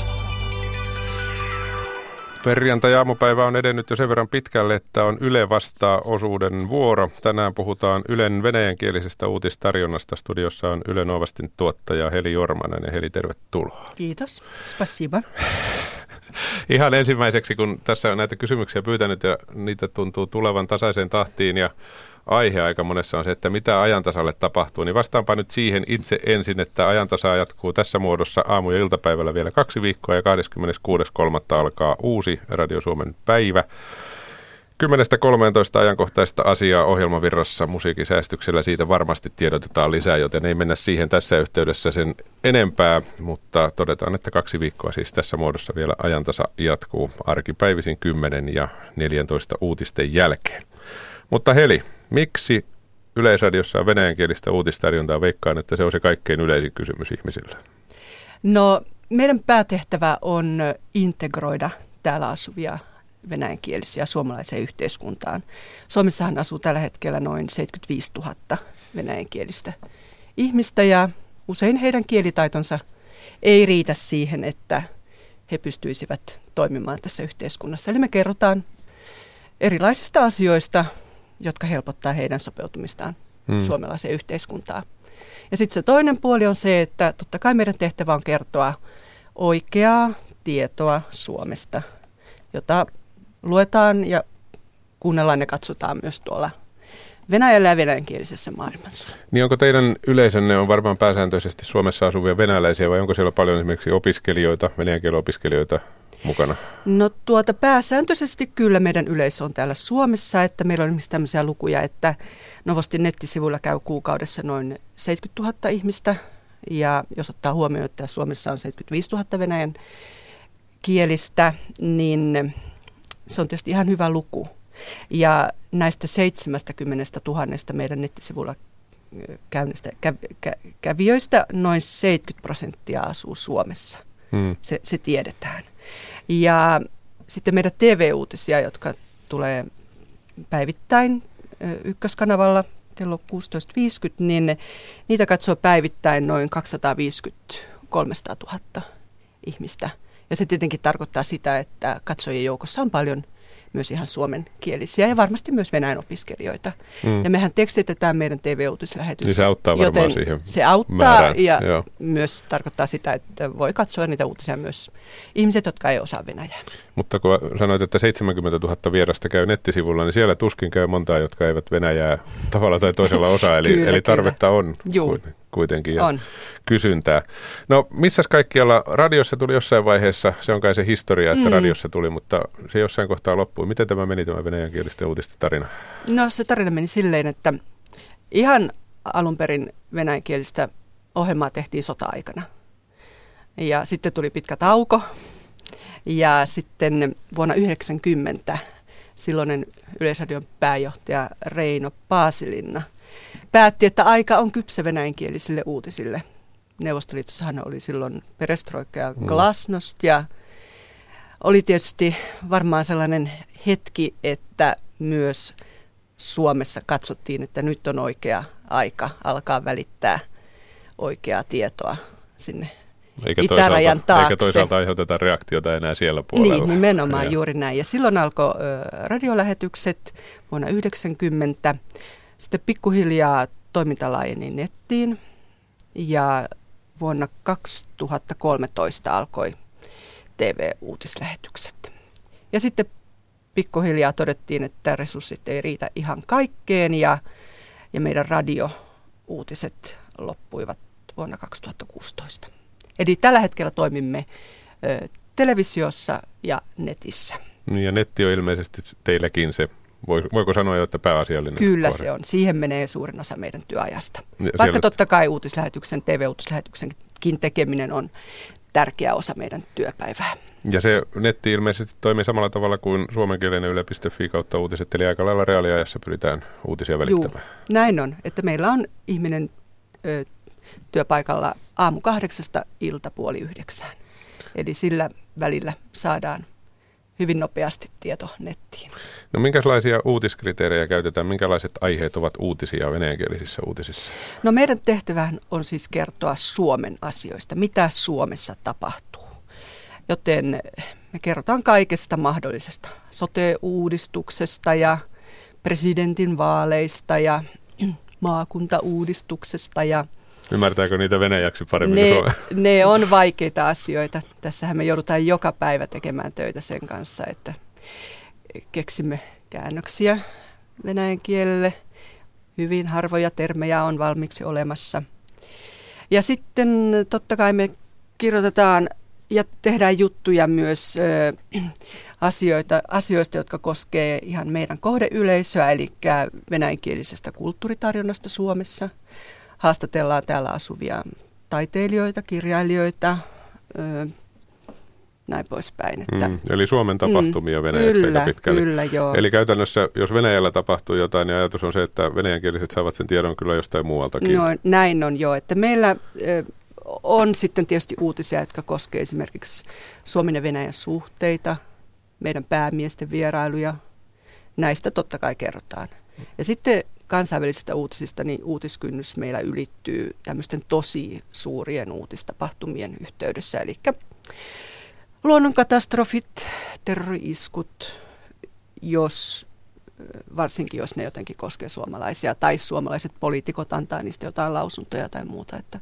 Perjantai-aamupäivä on edennyt jo sen verran pitkälle, että on Yle vastaa osuuden vuoro. Tänään puhutaan Ylen venäjänkielisestä uutistarjonnasta. Studiossa on Yle Novastin tuottaja Heli Jormanen ja Heli, tervetuloa. Kiitos. Spasiba. Ihan ensimmäiseksi, kun tässä on näitä kysymyksiä pyytänyt ja niitä tuntuu tulevan tasaiseen tahtiin ja aihe aika monessa on se, että mitä ajantasalle tapahtuu, niin vastaanpa nyt siihen itse ensin, että ajantasa jatkuu tässä muodossa aamu- ja iltapäivällä vielä kaksi viikkoa ja 26.3. alkaa uusi Radio Suomen päivä. 10.13 ajankohtaista asiaa ohjelmavirrassa musiikisäästyksellä. Siitä varmasti tiedotetaan lisää, joten ei mennä siihen tässä yhteydessä sen enempää, mutta todetaan, että kaksi viikkoa siis tässä muodossa vielä ajantasa jatkuu arkipäivisin 10 ja 14 uutisten jälkeen. Mutta Heli, miksi Yleisradiossa on venäjänkielistä uutistarjontaa? Veikkaan, että se on se kaikkein yleisin kysymys ihmisillä. No, meidän päätehtävä on integroida täällä asuvia venäjänkielisiä suomalaiseen yhteiskuntaan. Suomessahan asuu tällä hetkellä noin 75 000 venäjänkielistä ihmistä ja usein heidän kielitaitonsa ei riitä siihen, että he pystyisivät toimimaan tässä yhteiskunnassa. Eli me kerrotaan erilaisista asioista, jotka helpottaa heidän sopeutumistaan hmm. suomalaiseen yhteiskuntaan. Ja sitten se toinen puoli on se, että totta kai meidän tehtävä on kertoa oikeaa tietoa Suomesta, jota luetaan ja kuunnellaan ja katsotaan myös tuolla Venäjällä ja venäjänkielisessä maailmassa. Niin onko teidän yleisönne on varmaan pääsääntöisesti Suomessa asuvia venäläisiä vai onko siellä paljon esimerkiksi opiskelijoita, venäjänkielen opiskelijoita mukana? No tuota pääsääntöisesti kyllä meidän yleisö on täällä Suomessa, että meillä on esimerkiksi tämmöisiä lukuja, että Novostin nettisivuilla käy kuukaudessa noin 70 000 ihmistä ja jos ottaa huomioon, että Suomessa on 75 000 venäjän kielistä, niin se on tietysti ihan hyvä luku. Ja näistä 70 000 meidän nettisivuilla käynnistä, kä, kä, kävijöistä noin 70 prosenttia asuu Suomessa. Hmm. Se, se tiedetään. Ja sitten meidän TV-uutisia, jotka tulee päivittäin ykköskanavalla kello 16.50, niin niitä katsoo päivittäin noin 250 300 000 ihmistä. Ja se tietenkin tarkoittaa sitä, että katsojien joukossa on paljon myös ihan suomenkielisiä ja varmasti myös venäjän opiskelijoita. Mm. Ja mehän tekstitetään meidän TV-uutislähetys. Niin se auttaa varmaan siihen Se auttaa määrään. ja Joo. myös tarkoittaa sitä, että voi katsoa niitä uutisia myös ihmiset, jotka ei osaa venäjää. Mutta kun sanoit, että 70 000 vierasta käy nettisivulla, niin siellä tuskin käy montaa, jotka eivät venäjää tavalla tai toisella osaa. Eli, kyllä, eli tarvetta kyllä. on Juu. kuitenkin ja on. kysyntää. No missä kaikkialla, radiossa tuli jossain vaiheessa, se on kai se historia, että mm. radiossa tuli, mutta se jossain kohtaa loppui. Miten tämä meni tämä venäjänkielisten uutisten tarina? No se tarina meni silleen, että ihan alun perin venäjänkielistä ohjelmaa tehtiin sota-aikana. Ja sitten tuli pitkä tauko, ja sitten vuonna 1990 silloinen Yleisradion pääjohtaja Reino Paasilinna päätti, että aika on kypsä venäjänkielisille uutisille. Neuvostoliitossahan oli silloin perestroikka ja mm. glasnost ja oli tietysti varmaan sellainen hetki, että myös Suomessa katsottiin, että nyt on oikea aika alkaa välittää oikeaa tietoa sinne eikä itärajan toisaalta, taakse. Eikä toisaalta aiheuteta reaktiota enää siellä puolella. Niin, nimenomaan ja. juuri näin. Ja silloin alkoi radiolähetykset vuonna 1990. Sitten pikkuhiljaa toiminta laajeni nettiin ja vuonna 2013 alkoi TV-uutislähetykset. Ja sitten pikkuhiljaa todettiin, että resurssit ei riitä ihan kaikkeen ja, ja meidän radiouutiset loppuivat vuonna 2016. Eli tällä hetkellä toimimme ö, televisiossa ja netissä. Niin, ja netti on ilmeisesti teilläkin se, voiko sanoa jo, että pääasiallinen Kyllä kohde. se on. Siihen menee suurin osa meidän työajasta. Ja Vaikka siellä... totta kai uutislähetyksen, TV-uutislähetyksenkin tekeminen on tärkeä osa meidän työpäivää. Ja se netti ilmeisesti toimii samalla tavalla kuin suomenkielinen yle.fi kautta uutiset, eli aika lailla reaaliajassa pyritään uutisia välittämään. Juu, näin on, että meillä on ihminen ö, työpaikalla aamu kahdeksasta iltapuoli yhdeksään. Eli sillä välillä saadaan hyvin nopeasti tieto nettiin. No minkälaisia uutiskriteerejä käytetään? Minkälaiset aiheet ovat uutisia venäjänkielisissä uutisissa? No meidän tehtävähän on siis kertoa Suomen asioista, mitä Suomessa tapahtuu. Joten me kerrotaan kaikesta mahdollisesta. Sote-uudistuksesta ja presidentin vaaleista ja maakuntauudistuksesta ja Ymmärtääkö niitä venäjäksi paremmin ne, kuin ne on vaikeita asioita. Tässähän me joudutaan joka päivä tekemään töitä sen kanssa, että keksimme käännöksiä venäjän kielelle. Hyvin harvoja termejä on valmiiksi olemassa. Ja sitten totta kai me kirjoitetaan ja tehdään juttuja myös ö, asioita, asioista, jotka koskee ihan meidän kohdeyleisöä, eli venäjänkielisestä kulttuuritarjonnasta Suomessa – haastatellaan täällä asuvia taiteilijoita, kirjailijoita, öö, näin poispäin. Että, mm, eli Suomen tapahtumia mm, venäjäksi kyllä, aika pitkälle. Kyllä, joo. Eli käytännössä, jos Venäjällä tapahtuu jotain, niin ajatus on se, että venäjänkieliset saavat sen tiedon kyllä jostain muualtakin. No näin on jo, että meillä ö, on sitten tietysti uutisia, jotka koskevat esimerkiksi Suomen ja Venäjän suhteita, meidän päämiesten vierailuja. Näistä totta kai kerrotaan. Ja sitten kansainvälisistä uutisista, niin uutiskynnys meillä ylittyy tämmöisten tosi suurien uutistapahtumien yhteydessä. Eli luonnonkatastrofit, terrori-iskut, jos, varsinkin jos ne jotenkin koskee suomalaisia, tai suomalaiset poliitikot antaa niistä jotain lausuntoja tai muuta, että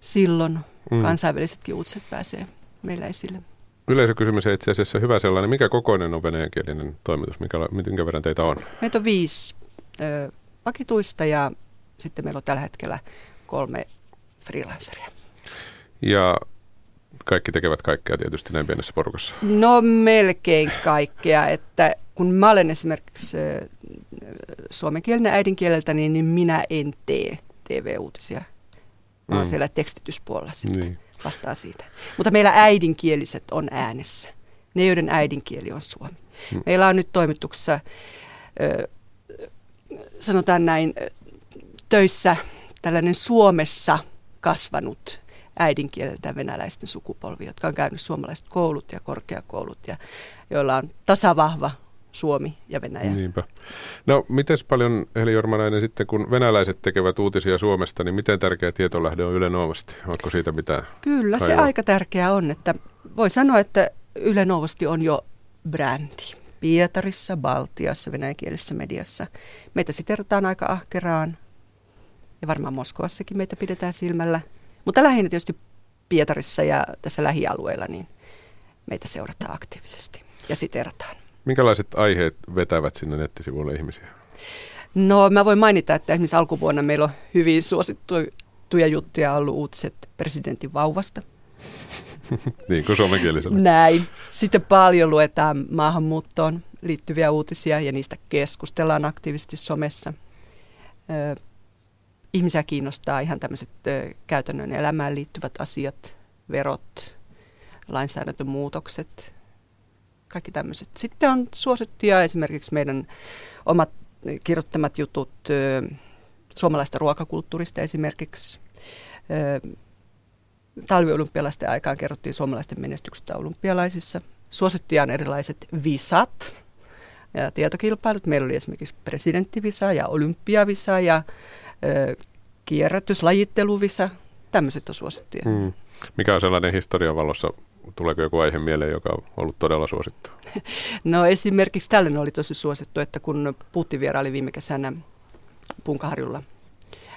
silloin mm. kansainvälisetkin uutiset pääsee meillä esille. Yleisökysymys on itse asiassa hyvä sellainen. Mikä kokoinen on venäjänkielinen toimitus? Mikä, minkä verran teitä on? Meitä on viisi ö, vakituista ja sitten meillä on tällä hetkellä kolme freelanceria. Ja kaikki tekevät kaikkea tietysti näin pienessä porukassa. No melkein kaikkea, että kun mä olen esimerkiksi suomenkielinen äidinkieleltä, niin, niin minä en tee TV-uutisia. Mä mm. siellä tekstityspuolella sitten niin. vastaa siitä. Mutta meillä äidinkieliset on äänessä. Ne, joiden äidinkieli on suomi. Mm. Meillä on nyt toimituksessa sanotaan näin, töissä tällainen Suomessa kasvanut äidinkieleltä venäläisten sukupolvi, jotka on käynyt suomalaiset koulut ja korkeakoulut ja joilla on tasavahva Suomi ja Venäjä. Niinpä. No, miten paljon, Heli Jormanainen, sitten kun venäläiset tekevät uutisia Suomesta, niin miten tärkeä tietolähde on Yle Novosti? Onko siitä mitään? Kyllä, se aika tärkeää on, että voi sanoa, että Yle Novosti on jo brändi. Pietarissa, Baltiassa, venäjänkielisessä mediassa. Meitä siterataan aika ahkeraan ja varmaan Moskovassakin meitä pidetään silmällä. Mutta lähinnä tietysti Pietarissa ja tässä lähialueilla niin meitä seurataan aktiivisesti ja siterataan. Minkälaiset aiheet vetävät sinne nettisivuille ihmisiä? No mä voin mainita, että esimerkiksi alkuvuonna meillä on hyvin suosittuja juttuja ollut uutiset presidentin vauvasta – niin kuin suomenkielisellä. Näin. Sitten paljon luetaan maahanmuuttoon liittyviä uutisia ja niistä keskustellaan aktiivisesti somessa. Ö, ihmisiä kiinnostaa ihan tämmöiset käytännön elämään liittyvät asiat, verot, lainsäädäntömuutokset, kaikki tämmöiset. Sitten on suosittuja esimerkiksi meidän omat kirjoittamat jutut ö, suomalaista ruokakulttuurista esimerkiksi. Talviolympialaisten aikaan kerrottiin suomalaisten menestyksestä olympialaisissa. Suosittuja on erilaiset visat ja tietokilpailut. Meillä oli esimerkiksi presidenttivisa ja olympiavisa ja ö, kierrätyslajitteluvisa. Tämmöiset on suosittuja. Hmm. Mikä on sellainen historian valossa, tuleeko joku aihe mieleen, joka on ollut todella suosittu? No esimerkiksi tällainen oli tosi suosittu, että kun Putin vieraili viime kesänä Punkaharjulla,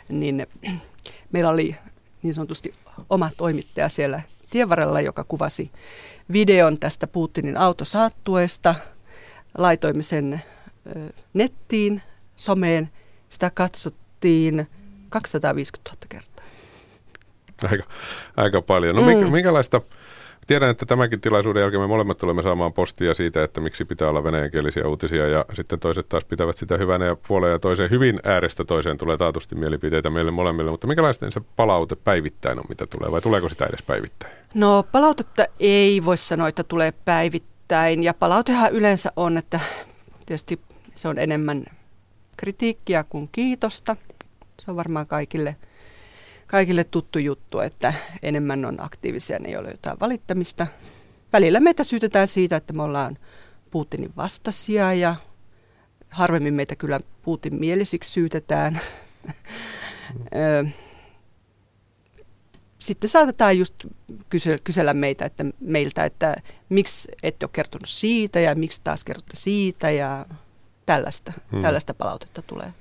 niin meillä oli niin sanotusti oma toimittaja siellä tievarrella, joka kuvasi videon tästä Putinin autosaattueesta. Laitoimme sen nettiin, someen. Sitä katsottiin 250 000 kertaa. Aika, aika paljon. No mm. minkälaista, tiedän, että tämänkin tilaisuuden jälkeen me molemmat tulemme saamaan postia siitä, että miksi pitää olla venäjänkielisiä uutisia ja sitten toiset taas pitävät sitä hyvänä ja puoleen ja toiseen hyvin äärestä toiseen tulee taatusti mielipiteitä meille molemmille, mutta minkälaista se palaute päivittäin on, mitä tulee vai tuleeko sitä edes päivittäin? No palautetta ei voi sanoa, että tulee päivittäin ja palautehan yleensä on, että tietysti se on enemmän kritiikkiä kuin kiitosta. Se on varmaan kaikille, kaikille tuttu juttu, että enemmän on aktiivisia, ne ei ole jotain valittamista. Välillä meitä syytetään siitä, että me ollaan Putinin vastasia ja harvemmin meitä kyllä Putin mielisiksi syytetään. Sitten saatetaan just kysellä meitä, että, meiltä, että miksi ette ole kertonut siitä ja miksi taas kerrotte siitä ja tällaista, hmm. tällaista palautetta tulee.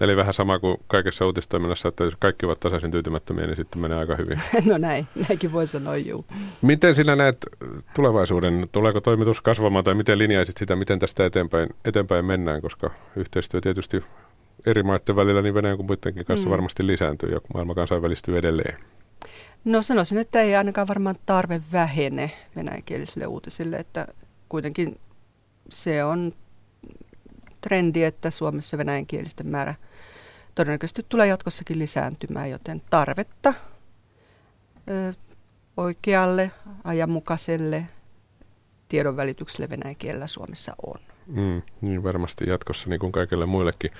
Eli vähän sama kuin kaikessa uutistoiminnassa, että jos kaikki ovat tasaisin tyytymättömiä, niin sitten menee aika hyvin. No näin, näinkin voi sanoa, juu. Miten sinä näet tulevaisuuden? Tuleeko toimitus kasvamaan tai miten linjaisit sitä, miten tästä eteenpäin, eteenpäin mennään, koska yhteistyö tietysti eri maiden välillä niin Venäjän kuin muidenkin kanssa mm. varmasti lisääntyy ja maailma kansainvälistyy edelleen. No sanoisin, että ei ainakaan varmaan tarve vähene venäjänkielisille uutisille, että kuitenkin se on trendi, että Suomessa venäjänkielisten määrä todennäköisesti tulee jatkossakin lisääntymään, joten tarvetta ö, oikealle, ajanmukaiselle tiedonvälitykselle venäjän kielellä Suomessa on. Mm, niin varmasti jatkossa niin kuin kaikille muillekin.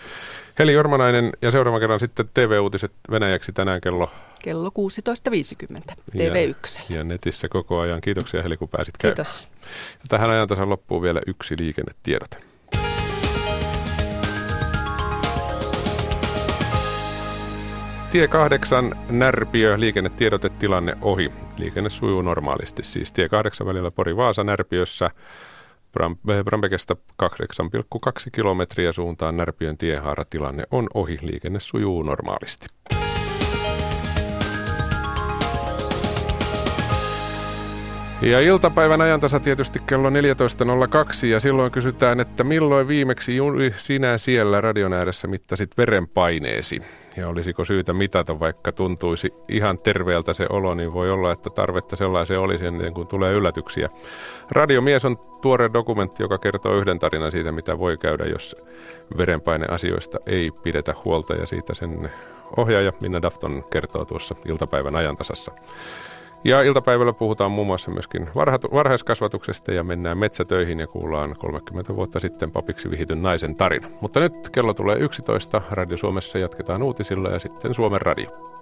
Heli Jormanainen ja seuraavan kerran sitten TV-uutiset Venäjäksi tänään kello... Kello 16.50 TV1. Ja, ja netissä koko ajan. Kiitoksia Heli, kun pääsit käymään. Kiitos. Ja tähän ajantasan loppuu vielä yksi liikennetiedote. Tie 8 Närpiö, liikennetiedotetilanne ohi. Liikenne sujuu normaalisti. Siis tie 8 välillä Pori-Vaasa Närpiössä Brambekestä 8,2 kilometriä suuntaan Närpiön tiehaara tilanne on ohi. Liikenne sujuu normaalisti. Ja iltapäivän ajantasa tietysti kello 14.02 ja silloin kysytään, että milloin viimeksi juuri sinä siellä radion ääressä mittasit verenpaineesi? Ja olisiko syytä mitata, vaikka tuntuisi ihan terveeltä se olo, niin voi olla, että tarvetta sellaiseen olisi ennen kuin tulee yllätyksiä. Radiomies on tuore dokumentti, joka kertoo yhden tarinan siitä, mitä voi käydä, jos verenpaineasioista ei pidetä huolta ja siitä sen ohjaaja Minna Dafton kertoo tuossa iltapäivän ajantasassa. Ja iltapäivällä puhutaan muun muassa myöskin varha- varhaiskasvatuksesta ja mennään metsätöihin ja kuullaan 30 vuotta sitten papiksi vihityn naisen tarina. Mutta nyt kello tulee 11. Radio Suomessa jatketaan uutisilla ja sitten Suomen radio.